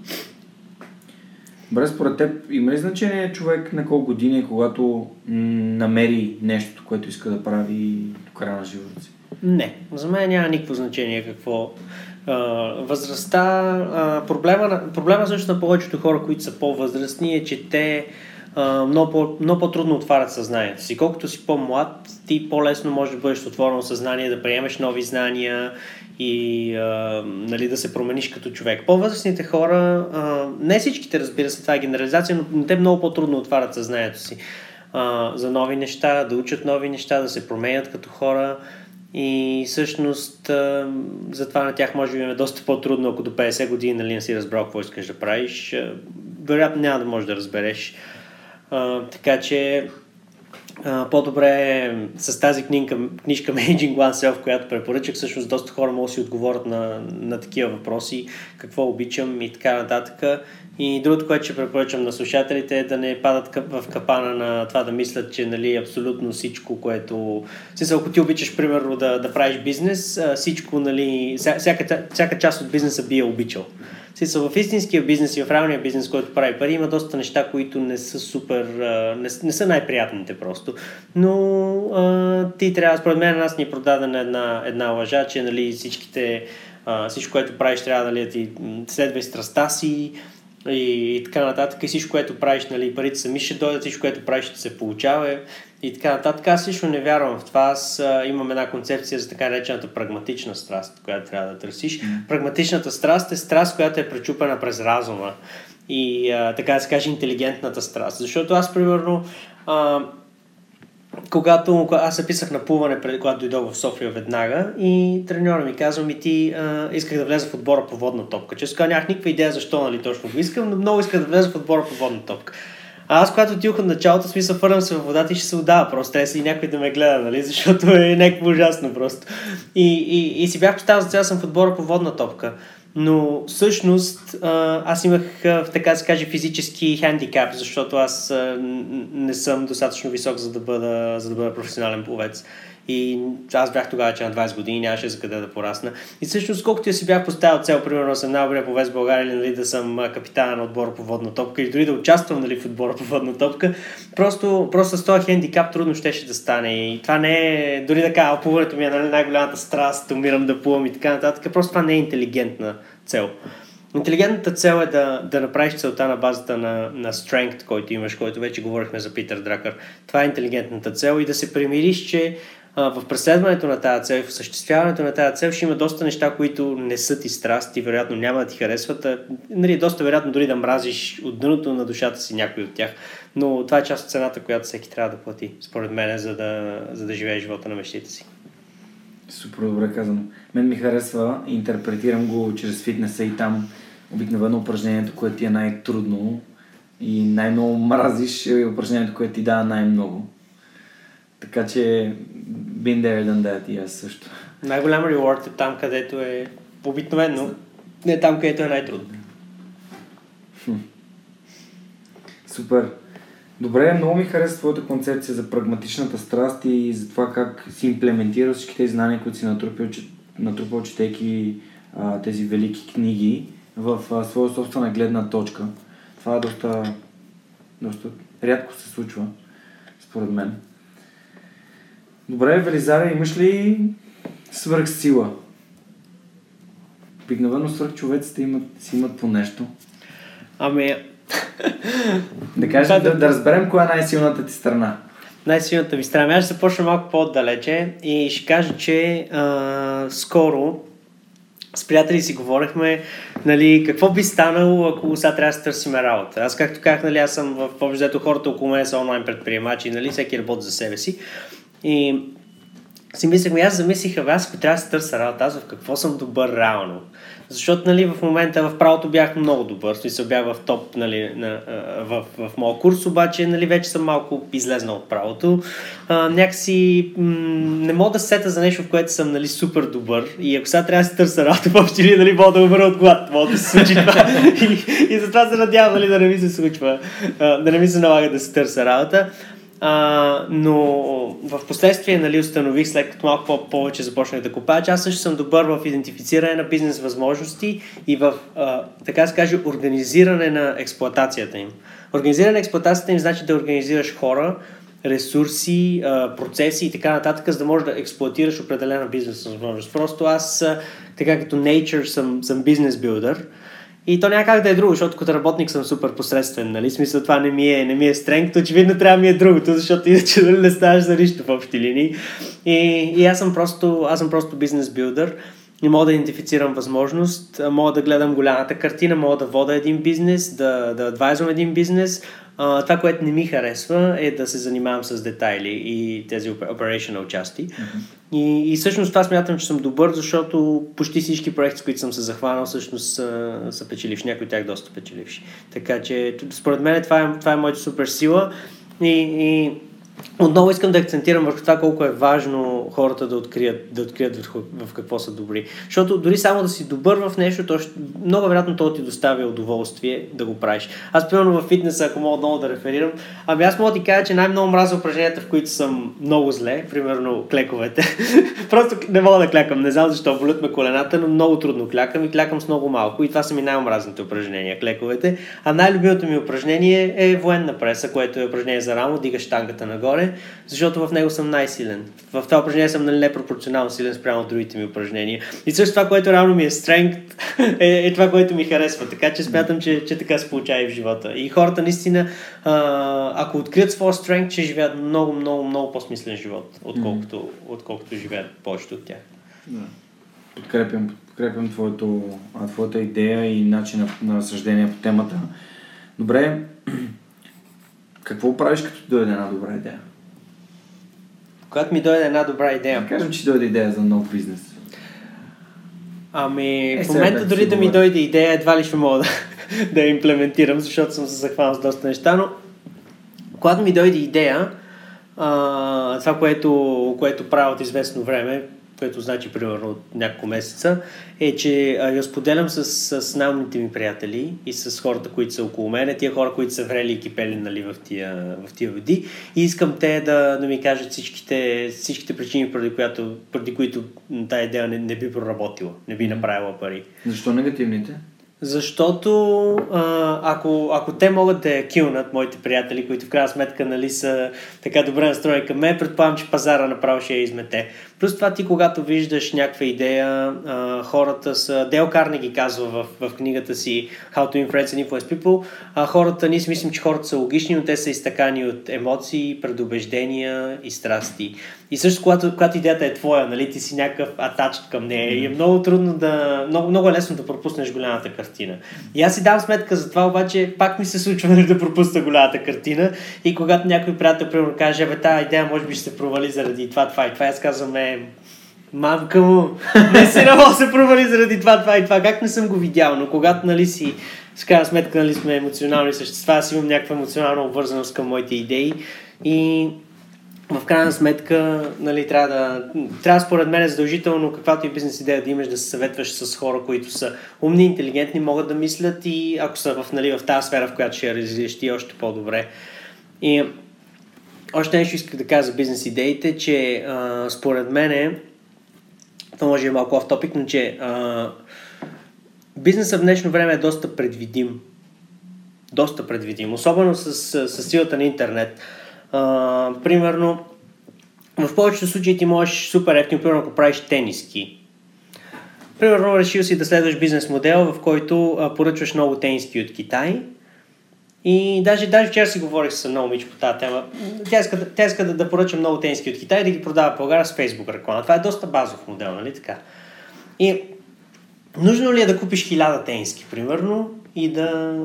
Добре, според теб има ли значение човек на колко години, е, когато намери нещо, което иска да прави до края на живота си? Не, за мен няма никакво значение какво възрастта, проблема, проблема също на повечето хора, които са по-възрастни е, че те много, по, много по-трудно отварят съзнанието си. Колкото си по-млад, ти по-лесно можеш да бъдеш отворено съзнание, да приемеш нови знания и а, нали, да се промениш като човек. По-възрастните хора, а, не всичките разбира се, това е генерализация, но те много по-трудно отварят съзнанието си а, за нови неща, да учат нови неща, да се променят като хора. И всъщност затова на тях може би е доста по-трудно, ако до 50 години нали, не си разбрал какво искаш да правиш. Вероятно няма да можеш да разбереш. Така че по-добре с тази книжка, книжка Managing Oneself, която препоръчах, всъщност доста хора могат да си отговорят на, на такива въпроси, какво обичам и така нататък. И другото, което ще препоръчам на слушателите е да не падат в капана на това да мислят, че нали, абсолютно всичко, което... Смисъл, ако ти обичаш, примерно, да, да правиш бизнес, всичко, нали, всяка, всяка част от бизнеса би е обичал. Смисъл, в истинския бизнес и в реалния бизнес, който прави пари, има доста неща, които не са супер, не, не са най-приятните просто. Но ти трябва, според мен, нас ни е продадена една, една лъжа, че нали, всичките, всичко, което правиш, трябва нали, да ти следва и страста си, и, и така нататък. И всичко, което правиш, нали, парите сами ще дойдат, всичко, което правиш, ще се получава и така нататък. Аз лично не вярвам в това. Аз а, имам една концепция за така наречената прагматична страст, която трябва да търсиш. Прагматичната страст е страст, която е пречупена през разума и а, така да се каже интелигентната страст. Защото аз, примерно, а, когато аз се писах на плуване, преди когато дойдох в София веднага и треньора ми казва ми ти а, исках да влеза в отбора по водна топка. Често казвам, нямах никаква идея защо нали, точно го искам, но много исках да влеза в отбора по водна топка. А аз, когато отидох от началото, смисъл, фърнам се във водата и ще се отдава. Просто трябва си някой да ме гледа, нали? Защото е някакво ужасно просто. И, и, и си бях поставил за цяло съм в отбора по водна топка. Но всъщност аз имах, така се каже, физически хендикап, защото аз не съм достатъчно висок, за да бъда, за да бъда професионален пловец. И аз бях тогава, че на 20 години нямаше за къде да порасна. И всъщност, колкото я си бях поставил цел, примерно съм най-добре повез в България, или нали, да съм капитан на отбора по водна топка, или дори да участвам нали, в отбора по водна топка, просто, просто с този хендикап трудно щеше да стане. И това не е, дори да кажа, плуването ми е нали, най-голямата страст, умирам да плувам и така нататък, просто това не е интелигентна цел. Интелигентната цел е да, да направиш целта на базата на, на strength, който имаш, който вече говорихме за Питър Дракър. Това е интелигентната цел и да се примириш, че в преследването на тази цел, в осъществяването на тази цел ще има доста неща, които не са ти страст и вероятно няма да ти харесват. Нали, доста вероятно дори да мразиш от дъното на душата си някой от тях. Но това е част от цената, която всеки трябва да плати, според мен, за да, за да живее живота на мечтите си. Супер добре казано. Мен ми харесва, интерпретирам го чрез фитнеса и там обикновено упражнението, което ти е най-трудно и най-много мразиш е упражнението, което ти дава най-много. Така че been there done that и аз също. Най-голям реворд е там, където е обикновено, не там, където е най-трудно. Супер. Добре, много ми харесва твоята концепция за прагматичната страст и за това как си имплементира всички тези знания, които си натрупал, натрупал четейки а, тези велики книги в а, своя собствена гледна точка. Това е доста, доста рядко се случва, според мен. Добре, Велизаре, имаш ли свръхсила? Обикновено свръхчовеците имат, си имат по нещо. Ами... да кажем, да, да разберем коя е най-силната ти страна. Най-силната ми страна. Аз ще започна малко по-отдалече и ще кажа, че а, скоро с приятели си говорихме, нали, какво би станало, ако сега трябва да се търсим работа. Аз, както казах, нали, аз съм в повечето хората около мен са онлайн предприемачи, нали, всеки работи за себе си. И си мислех, аз замислих, аз ако трябва да се търся работа, аз в какво съм добър реално. Защото нали, в момента в правото бях много добър, смисъл бях в топ нали, на, в, в, моят курс, обаче нали, вече съм малко излезнал от правото. А, някакси м- не мога да сета за нещо, в което съм нали, супер добър и ако сега трябва да се търся работа, въобще ли нали, мога да умра от глад, мога да се случи това. и, и затова се надявам нали, да не ми се случва, а, да не ми се налага да се търся работа. А, но в последствие нали, установих, след като малко повече започнах да купая, че аз също съм добър в идентифициране на бизнес възможности и в, а, така се каже, организиране на експлуатацията им. Организиране на експлуатацията им значи да организираш хора, ресурси, процеси и така нататък, за да можеш да експлуатираш определена бизнес възможност. Просто аз, така като nature, съм, съм бизнес билдър и то няма как да е друго, защото като работник съм супер посредствен, нали? Смисъл това не ми е, не ми е стренг, очевидно трябва ми е другото, защото иначе нали, не ставаш за нищо в общи линии. И, и аз съм просто, аз съм просто бизнес билдър. Не мога да идентифицирам възможност, мога да гледам голямата картина, мога да вода един бизнес, да, да адвайзвам един бизнес, Uh, това, което не ми харесва е да се занимавам с детайли и тези operational части. Mm-hmm. И, и всъщност това смятам, че съм добър, защото почти всички проекти, с които съм се захванал, всъщност са, са печеливши. Някои от тях доста печеливши. Така че, според мен, това е, това е моята супер сила. И, и отново искам да акцентирам върху това колко е важно хората да открият, да открият в, какво са добри. Защото дори само да си добър в нещо, то ще, много вероятно то ти доставя удоволствие да го правиш. Аз, примерно, в фитнеса, ако мога много да реферирам, ами аз мога да ти кажа, че най-много мразя упражненията, в които съм много зле, примерно клековете. Просто не мога да клякам, не знам защо, болят ме колената, но много трудно клякам и клякам с много малко. И това са ми най-омразните упражнения, клековете. А най-любимото ми упражнение е военна преса, което е упражнение за рамо, дигаш штангата нагоре защото в него съм най-силен. В това упражнение съм нали, непропорционално силен спрямо другите ми упражнения. И също това, което реално ми е strength, е, е това, което ми харесва. Така че смятам, че, че така се получава и в живота. И хората наистина, а, ако открият своя strength, ще живеят много, много, много по-смислен живот, отколкото, mm-hmm. отколкото живеят повечето от тях. Да. Подкрепям, подкрепям твоето, твоята идея и начин на, на съждение по темата. Добре, какво правиш като дойде една добра идея? Когато ми дойде една добра идея. Да кажем, че дойде идея за нов бизнес. Ами, е, в момента дори да ми дойде идея, едва ли ще мога да, да я имплементирам, защото съм се захванал с доста неща, но когато ми дойде идея, а, това, което, което правя от известно време, което значи примерно от няколко месеца, е, че а, я споделям с, с наумните ми приятели и с хората, които са около мене, тия хора, които са врели и кипели нали, в, тия, в тия води и искам те да, да ми кажат всичките, всичките причини, преди, която, преди които тази идея не, не би проработила, не би направила пари. Защо негативните? Защото а, ако, ако те могат да я килнат, моите приятели, които в крайна сметка нали, са така добре настроени към мен, предполагам, че пазара направо ще я измете. Плюс това ти, когато виждаш някаква идея, а, хората са... Дел Карнеги казва в, в книгата си How to Influence and Influence People, а, хората, ние си мислим, че хората са логични, но те са изтъкани от емоции, предубеждения и страсти. И също, когато, когато идеята е твоя, нали, ти си някакъв атач към нея и е много трудно да... Много, много е лесно да пропуснеш голямата картина. И аз си дам сметка за това, обаче пак ми се случва нали, да пропусна голямата картина и когато някой приятел, примерно, каже, бе, тази идея може би ще се провали заради това, това и това, аз казвам, е, мамка му, не се не се провали заради това, това и това, как не съм го видял, но когато, нали, си, с крайна сметка, нали, сме емоционални същества, аз имам някаква емоционална обвързаност към моите идеи. И в крайна сметка, нали, трябва да, трябва според мен е задължително, каквато и бизнес идея да имаш, да се съветваш с хора, които са умни, интелигентни, могат да мислят и ако са в, нали, в тази сфера, в която ще я развиеш ти, още по-добре. И още нещо исках да кажа за бизнес идеите, че а, според мен, това може е малко топик, но че а, бизнесът в днешно време е доста предвидим. Доста предвидим, особено с, с, с силата на интернет. А, примерно, в повечето случаи ти можеш супер ефтино, примерно ако правиш тениски. Примерно решил си да следваш бизнес модел, в който а, поръчваш много тениски от Китай и даже, даже вчера си говорих с едно момиче по тази тема. Тя иска, тя иска да, да поръча много тениски от Китай и да ги продава в България с Facebook реклама. Това е доста базов модел, нали така? И нужно ли е да купиш хиляда тениски, примерно, и да,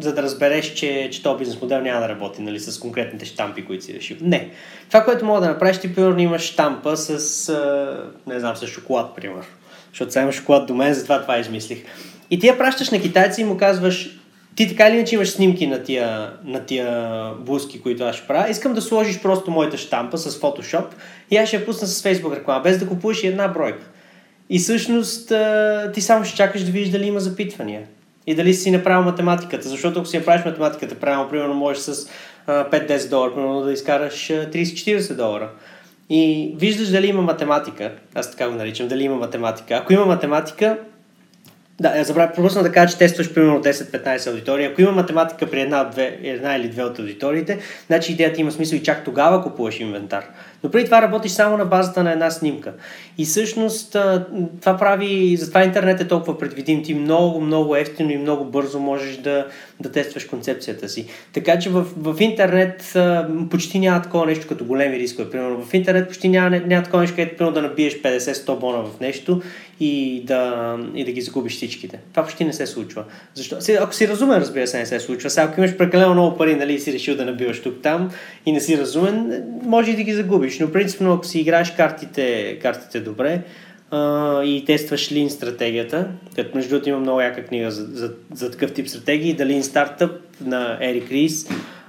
за да разбереш, че, че този бизнес модел няма да работи нали, с конкретните штампи, които си решил. Не. Това, което мога да направиш, ти примерно имаш штампа с, не знам, с шоколад, примерно. Защото сега има шоколад до мен, затова това измислих. И ти я пращаш на китайци и му казваш, ти така или иначе имаш снимки на тия, на тия блузки, които аз ще правя. Искам да сложиш просто моята штампа с Photoshop и аз ще я пусна с Facebook реклама, без да купуваш и една бройка. И всъщност ти само ще чакаш да видиш дали има запитвания и дали си направил математиката. Защото ако си направиш математиката правилно, примерно можеш с 5-10 долара, примерно да изкараш 30-40 долара. И виждаш дали има математика. Аз така го наричам, дали има математика. Ако има математика, да, забравя, пропусна да кажа, че тестваш примерно 10-15 аудитории. Ако има математика при една, две, една или две от аудиториите, значи идеята има смисъл и чак тогава купуваш инвентар. Но преди това работиш само на базата на една снимка. И всъщност това прави, затова интернет е толкова предвидим. Ти много, много ефтино и много бързо можеш да, да тестваш концепцията си. Така че в, в интернет почти няма такова нещо като големи рискове. Примерно в интернет почти няма, няма такова нещо, където да набиеш 50-100 бона в нещо и да, и да ги загубиш всичките. Това почти не се случва. Защо? Ако си разумен, разбира се, не се случва. Сега, ако имаш прекалено много пари нали, си решил да набиваш тук там и не си разумен, може и да ги загубиш. Но принципно, ако си играеш картите, картите добре а, и тестваш Lean стратегията, като между другото има много яка книга за, за, за такъв тип стратегии, да Lean Startup на Ерик Рис,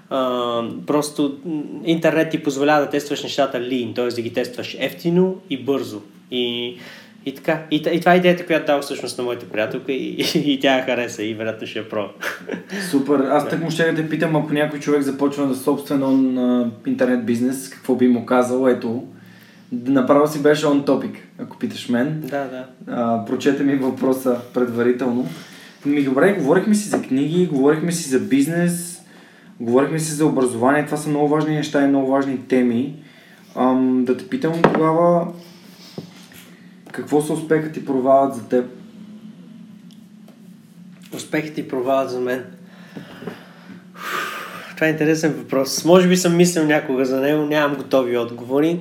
А, просто интернет ти позволява да тестваш нещата lean, т.е. да ги тестваш ефтино и бързо. И, и така. И, и това е идеята, която дава всъщност на моята приятелка и, и, и тя я хареса и вероятно ще я про. Супер. Аз так му ще да те питам, ако някой човек започва да собствен он, а, интернет бизнес, какво би му казал? Ето, направо си беше он топик, ако питаш мен. Да, да. А, прочете ми въпроса предварително. Ми добре, говорихме си за книги, говорихме си за бизнес, говорихме си за образование. Това са много важни неща и много важни теми. Ам, да те питам тогава, какво са успехът и провалът за теб? Успехът и провалът за мен. Това е интересен въпрос. Може би съм мислил някога за него, нямам готови отговори.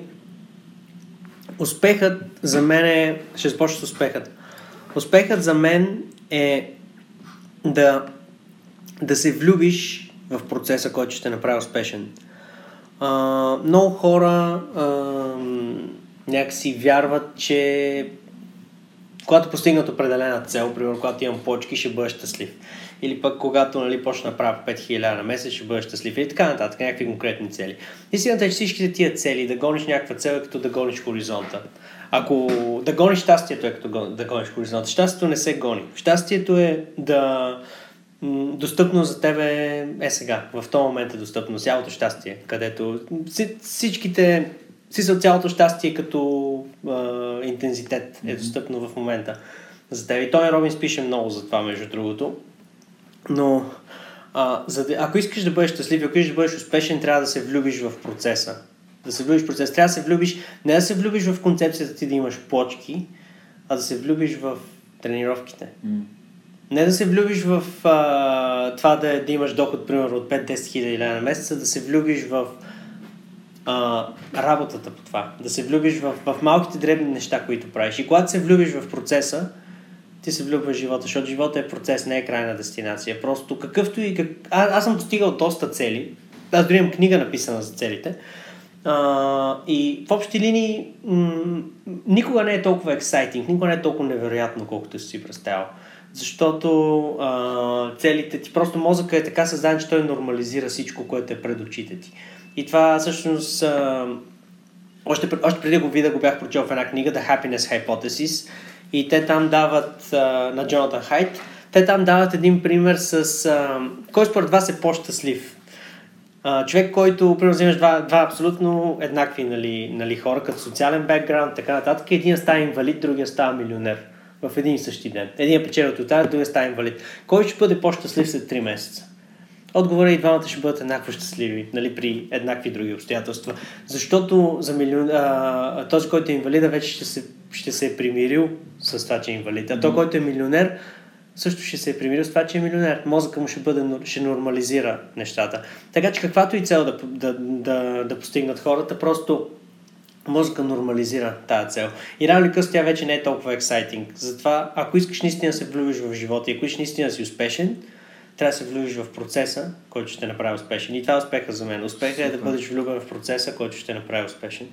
Успехът за мен е... Ще започна с успехът. Успехът за мен е да, да се влюбиш в процеса, който ще направи успешен. А, много хора а, някакси вярват, че когато постигнат определена цел, примерно когато имам почки, ще бъда щастлив. Или пък когато нали, почна да правя 5000 на месец, ще бъда щастлив. Или така нататък, някакви конкретни цели. Истината е, че всичките тия цели, да гониш някаква цел е като да гониш хоризонта. Ако да гониш щастието е като да гониш хоризонта. Щастието не се гони. Щастието е да достъпно за тебе е сега. В този момент е достъпно цялото щастие, където всичките за цялото щастие като а, интензитет е достъпно в момента за теб. И Тони Робинс пише много за това, между другото. Но а, за да, ако искаш да бъдеш щастлив, ако искаш да бъдеш успешен, трябва да се влюбиш в процеса. Да се влюбиш в процеса. Трябва да се влюбиш, не да се влюбиш в концепцията ти да имаш почки, а да се влюбиш в тренировките. Mm. Не да се влюбиш в а, това да, да имаш доход, примерно, от 5-10 хиляди на месеца, да се влюбиш в а, работата по това. Да се влюбиш в, в малките дребни неща, които правиш. И когато се влюбиш в процеса, ти се влюбваш в живота, защото живота е процес, не е крайна дестинация. Просто какъвто и... Как... А, аз съм достигал доста цели. Аз дори имам книга написана за целите. А, и в общи линии м- никога не е толкова ексайтинг, никога не е толкова невероятно, колкото си представял. Защото а, целите ти, просто мозъка е така създаден, че той нормализира всичко, което е пред очите ти. И това всъщност а, още, още преди го видя, го бях прочел в една книга The Happiness Hypothesis и те там дават а, на Джонатан Хайт, те там дават един пример с а, кой според вас е по-щастлив. А, човек, който, примерно, вземеш два, два абсолютно еднакви нали, нали, хора, като социален бекграунд, така нататък, един става инвалид, другия става милионер в един и същи ден. Един е печелил от другия става инвалид. Кой ще бъде по-щастлив след 3 месеца? Отговорът е и двамата ще бъдат еднакво щастливи, нали, при еднакви други обстоятелства. Защото за милион, а, този, който е инвалида, вече ще се, ще се е примирил с това, че е инвалид. А той, който е милионер, също ще се е примирил с това, че е милионер. Мозъка му ще, бъде, ще нормализира нещата. Така че каквато и цел да, да, да, да постигнат хората, просто мозъка нормализира тази цел. И рано или късно тя вече не е толкова ексайтинг. Затова, ако искаш наистина да се влюбиш в живота и ако искаш наистина да си успешен, трябва да се влюбиш в процеса, който ще направи успешен. И това е успеха за мен. Успехът е да бъдеш влюбен в процеса, който ще направи успешен.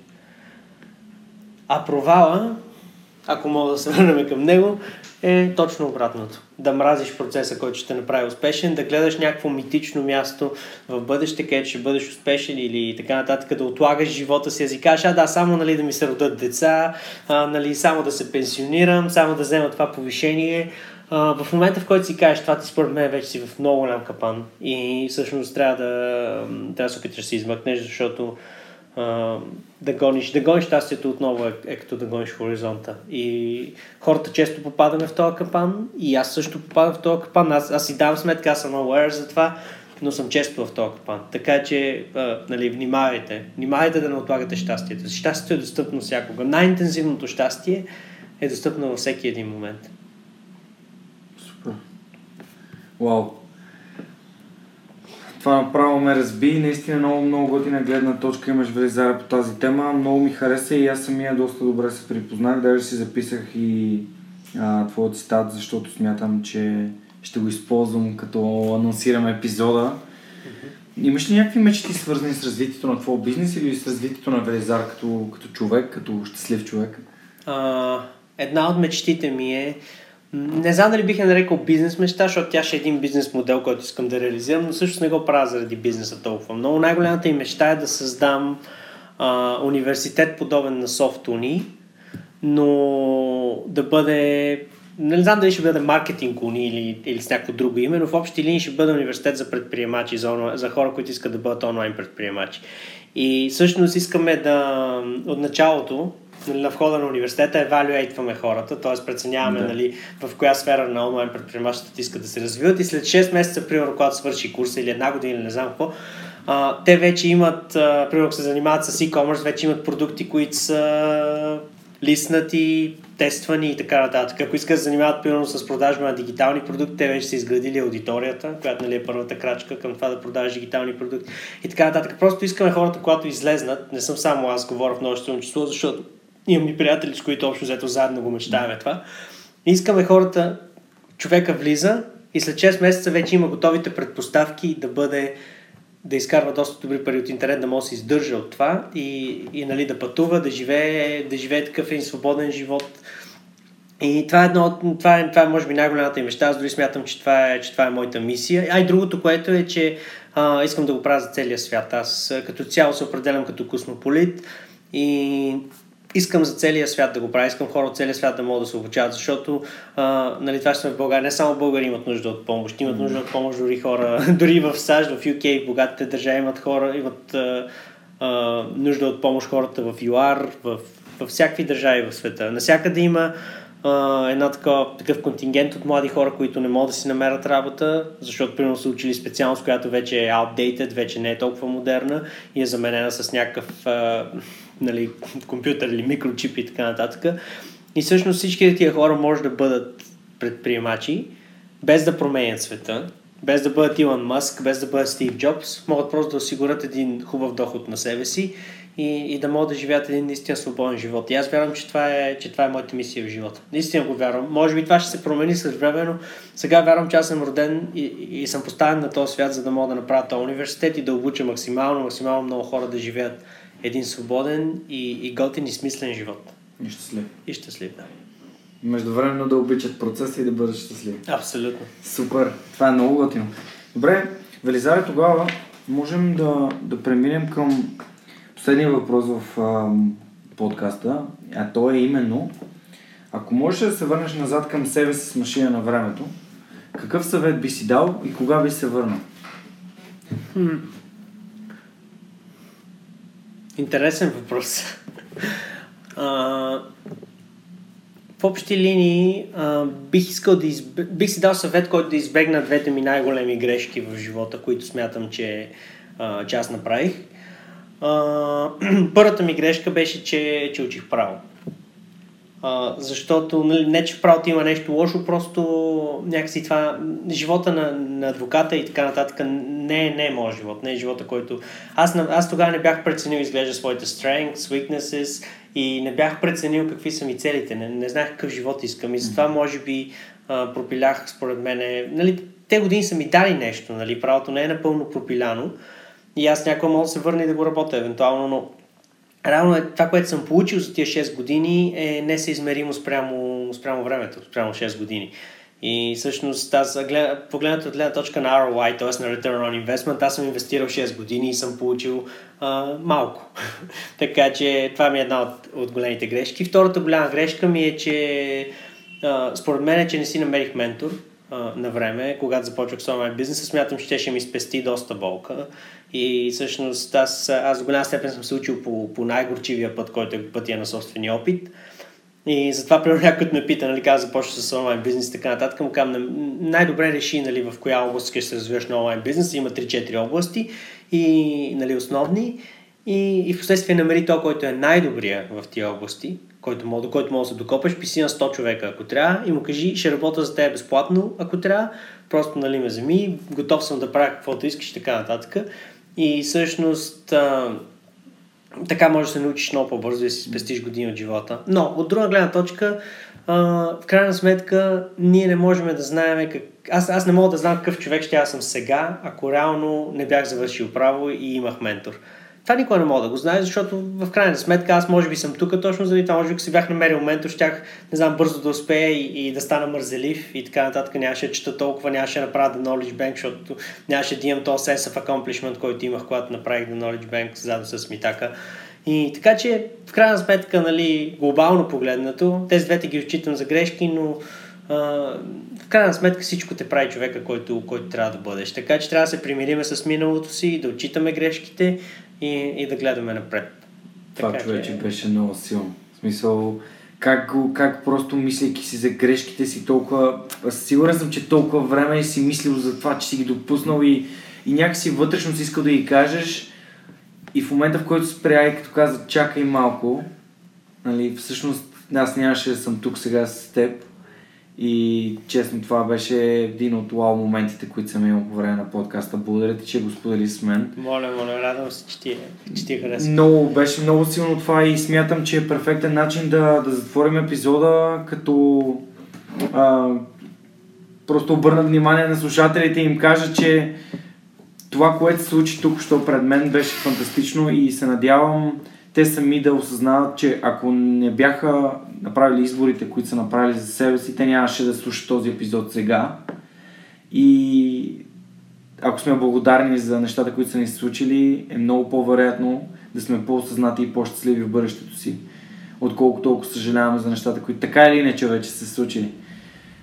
А провала, ако мога да се върнем към него, е точно обратното. Да мразиш процеса, който ще направи успешен, да гледаш някакво митично място в бъдеще, където ще бъдеш успешен или така нататък, да отлагаш живота си, да си кажеш, а да, само нали, да ми се родят деца, а, нали, само да се пенсионирам, само да взема това повишение, в момента, в който си кажеш това, ти според мен вече си в много голям капан и всъщност трябва да, трябва да се опиташ да се измъкнеш, защото а, да гониш, да гониш щастието отново е, е като да гониш хоризонта. И хората често попадаме в този капан и аз също попадам в този капан. Аз, аз си давам сметка, аз съм aware за това, но съм често в този капан. Така че, а, нали, внимавайте. Внимавайте да не отлагате щастието. Щастието е достъпно всякога. Най-интензивното щастие е достъпно във всеки един момент. Вау. Това направо ме разби. Наистина много, много готина гледна точка имаш Велизара по тази тема. Много ми хареса и аз самия доста добре се припознах. Даже си записах и а, твоя цитат, защото смятам, че ще го използвам като анонсирам епизода. Имаш ли някакви мечти свързани с развитието на твоя бизнес или с развитието на Велизар като, като човек, като щастлив човек? А, една от мечтите ми е не знам дали бих я нарекал бизнес мечта, защото тя ще е един бизнес модел, който искам да реализирам, но също не го правя заради бизнеса толкова много. Най-голямата им мечта е да създам а, университет подобен на SoftUni, но да бъде не знам дали ще бъде маркетинг уни или, или с някакво друго име, но в общи линии ще бъде университет за предприемачи, за, за хора, които искат да бъдат онлайн предприемачи. И всъщност искаме да от началото, нали, на входа на университета евалюейтваме хората, т.е. преценяваме да. нали, в коя сфера на онлайн предприемачите искат да се развиват и след 6 месеца, примерно, когато свърши курса или една година или не знам какво, а, те вече имат, а, примерно, се занимават с e-commerce, вече имат продукти, които са лиснати, тествани и така нататък. Ако искат да се занимават примерно с продажба на дигитални продукти, те вече са изградили аудиторията, която нали, е първата крачка към това да продаваш дигитални продукти и така нататък. Просто искаме хората, когато излезнат, не съм само аз говоря в множествено число, защото имам и приятели, с които общо взето заедно го мечтаваме това. Искаме хората, човека влиза и след 6 месеца вече има готовите предпоставки да бъде да изкарва доста добри пари от интернет, да може да се издържа от това и, и нали, да пътува, да живее, да живее такъв един свободен живот. И това е, едно, това е, това е може би най-голямата им неща. Аз дори смятам, че това е, че това е моята мисия. А и другото, което е, че а, искам да го правя за целия свят. Аз като цяло се определям като космополит и искам за целия свят да го правя, искам хора от целия свят да могат да се обучават, защото а, нали, това сме в България. Не само българи имат нужда от помощ, имат нужда от помощ дори хора, дори в САЩ, в UK, в богатите държави имат хора, имат а, а, нужда от помощ хората в ЮАР, в, в всякакви държави в света. Насякъде има uh, една така, такъв контингент от млади хора, които не могат да си намерят работа, защото примерно са учили специалност, която вече е outdated, вече не е толкова модерна и е заменена с някакъв uh, нали, компютър или микрочип и така нататък. И всъщност всички тия хора може да бъдат предприемачи, без да променят света, без да бъдат Илон Мъск, без да бъдат Стив Джобс, могат просто да осигурят един хубав доход на себе си и, и да могат да живеят един наистина свободен живот. И аз вярвам, че това, е, че това е моята мисия в живота. Наистина го вярвам. Може би това ще се промени с време, но сега вярвам, че аз съм роден и, и съм поставен на този свят, за да мога да направя този университет и да обуча максимално, максимално много хора да живеят един свободен и, и готин и смислен живот. И щастлив. И щастлив, да. Междувременно да обичат процеса и да бъдат щастливи. Абсолютно. Супер. Това е много готино. Добре, Велизаре, тогава можем да, да преминем към последния въпрос в а, подкаста, а то е именно ако можеш да се върнеш назад към себе си с машина на времето, какъв съвет би си дал и кога би се върнал? Интересен въпрос. в общи линии а, бих искал да изб... бих си дал съвет, който да избегна двете ми най-големи грешки в живота, които смятам, че, а, че аз направих. А, първата ми грешка беше, че, че учих право. А, защото нали, не, че в правото има нещо лошо, просто някакси това, живота на, на адвоката и така нататък не, не е моят живот, не е живота, който... Аз, аз тогава не бях преценил, изглежда своите strengths, weaknesses и не бях преценил какви са ми целите, не, не знаех какъв живот искам и затова може би а, пропилях според мен. Нали, те години са ми дали нещо, нали, правото не е напълно пропиляно и аз някой мога да се върне и да го работя евентуално, но реално е, това, което съм получил за тия 6 години е несъизмеримо спрямо, спрямо времето, спрямо 6 години. И всъщност аз, погледнато от гледна точка на ROI, т.е. на Return on Investment, аз съм инвестирал 6 години и съм получил а, малко. така че това ми е една от, от големите грешки. Втората голяма грешка ми е, че а, според мен е, че не си намерих ментор а, на време, когато започвах с онлайн бизнеса, смятам, че ще ми спести доста болка. И всъщност аз, аз до голяма степен съм се учил по, по най-горчивия път, който е пътя на собствения опит. И затова, примерно, някой ме пита, нали, каза, започва с онлайн бизнес и така нататък, му казвам, най-добре реши, нали, в коя област ще се развиваш на онлайн бизнес. Има 3-4 области и, нали, основни. И, и в последствие намери то, който е най-добрия в тия области, който мога, до който мога да се докопаш, писи на 100 човека, ако трябва, и му кажи, ще работя за теб безплатно, ако трябва, просто нали ме вземи, готов съм да правя каквото искаш и така нататък. И всъщност така можеш да се научиш много по-бързо и да си спестиш години от живота. Но от друга гледна точка, а, в крайна сметка, ние не можем да знаем как... Аз, аз не мога да знам какъв човек ще аз съм сега, ако реално не бях завършил право и имах ментор. Това никога не мога да го знае, защото в крайна сметка аз може би съм тук точно заради това, може би си бях намерил момент, щях, не знам, бързо да успея и, и да стана мързелив и така нататък. Нямаше да чета толкова, нямаше да направя The Knowledge Bank, защото нямаше да имам този sense of accomplishment, който имах, когато направих The Knowledge Bank заедно с Митака. И така че, в крайна сметка, нали, глобално погледнато, тези двете ги отчитам за грешки, но а, в крайна сметка всичко те прави човека, който, който трябва да бъдеш. Така че трябва да се примириме с миналото си, да отчитаме грешките и, и да гледаме напред. Това така, човече че... беше много силно. В смисъл, как, как просто мислейки си за грешките си толкова... Сигурен съм, че толкова време си мислил за това, че си ги допуснал и, и някакси вътрешно си искал да ги кажеш и в момента, в който спря и като каза чакай малко, нали, всъщност аз нямаше да съм тук сега с теб и честно това беше един от уау моментите, които съм имал по време на подкаста. Благодаря ти, че го сподели с мен. Моля, моля, радвам се, че ти, че ти хареса. Много, беше много силно това и смятам, че е перфектен начин да, да затворим епизода, като а, просто обърна внимание на слушателите и им кажа, че това, което се случи тук, що пред мен, беше фантастично и се надявам те сами да осъзнават, че ако не бяха направили изборите, които са направили за себе си, те нямаше да слушат този епизод сега. И ако сме благодарни за нещата, които са ни се случили, е много по-вероятно да сме по-осъзнати и по-щастливи в бъдещето си, отколкото толкова съжаляваме за нещата, които така или иначе вече са се случили.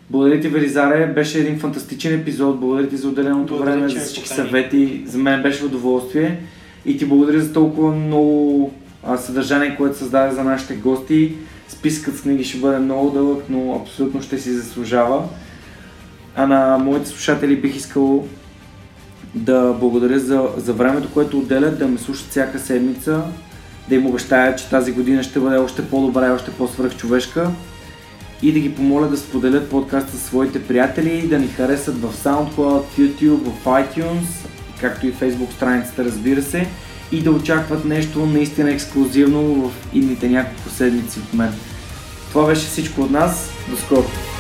Благодаря ти, Велизаре. Беше един фантастичен епизод. Благодаря ти за отделеното благодаря, време, за всички съвети. За мен беше удоволствие. И ти благодаря за толкова много съдържание, което създаде за нашите гости. Спискът с книги ще бъде много дълъг, но абсолютно ще си заслужава. А на моите слушатели бих искал да благодаря за, за времето, което отделят, да ме слушат всяка седмица, да им обещая, че тази година ще бъде още по-добра и още по-свръхчовешка и да ги помоля да споделят подкаста със своите приятели, да ни харесат в SoundCloud, в YouTube, в iTunes, както и Facebook страницата, разбира се, и да очакват нещо наистина ексклюзивно в идните няколко седмици от мен. Това беше всичко от нас. До скоро!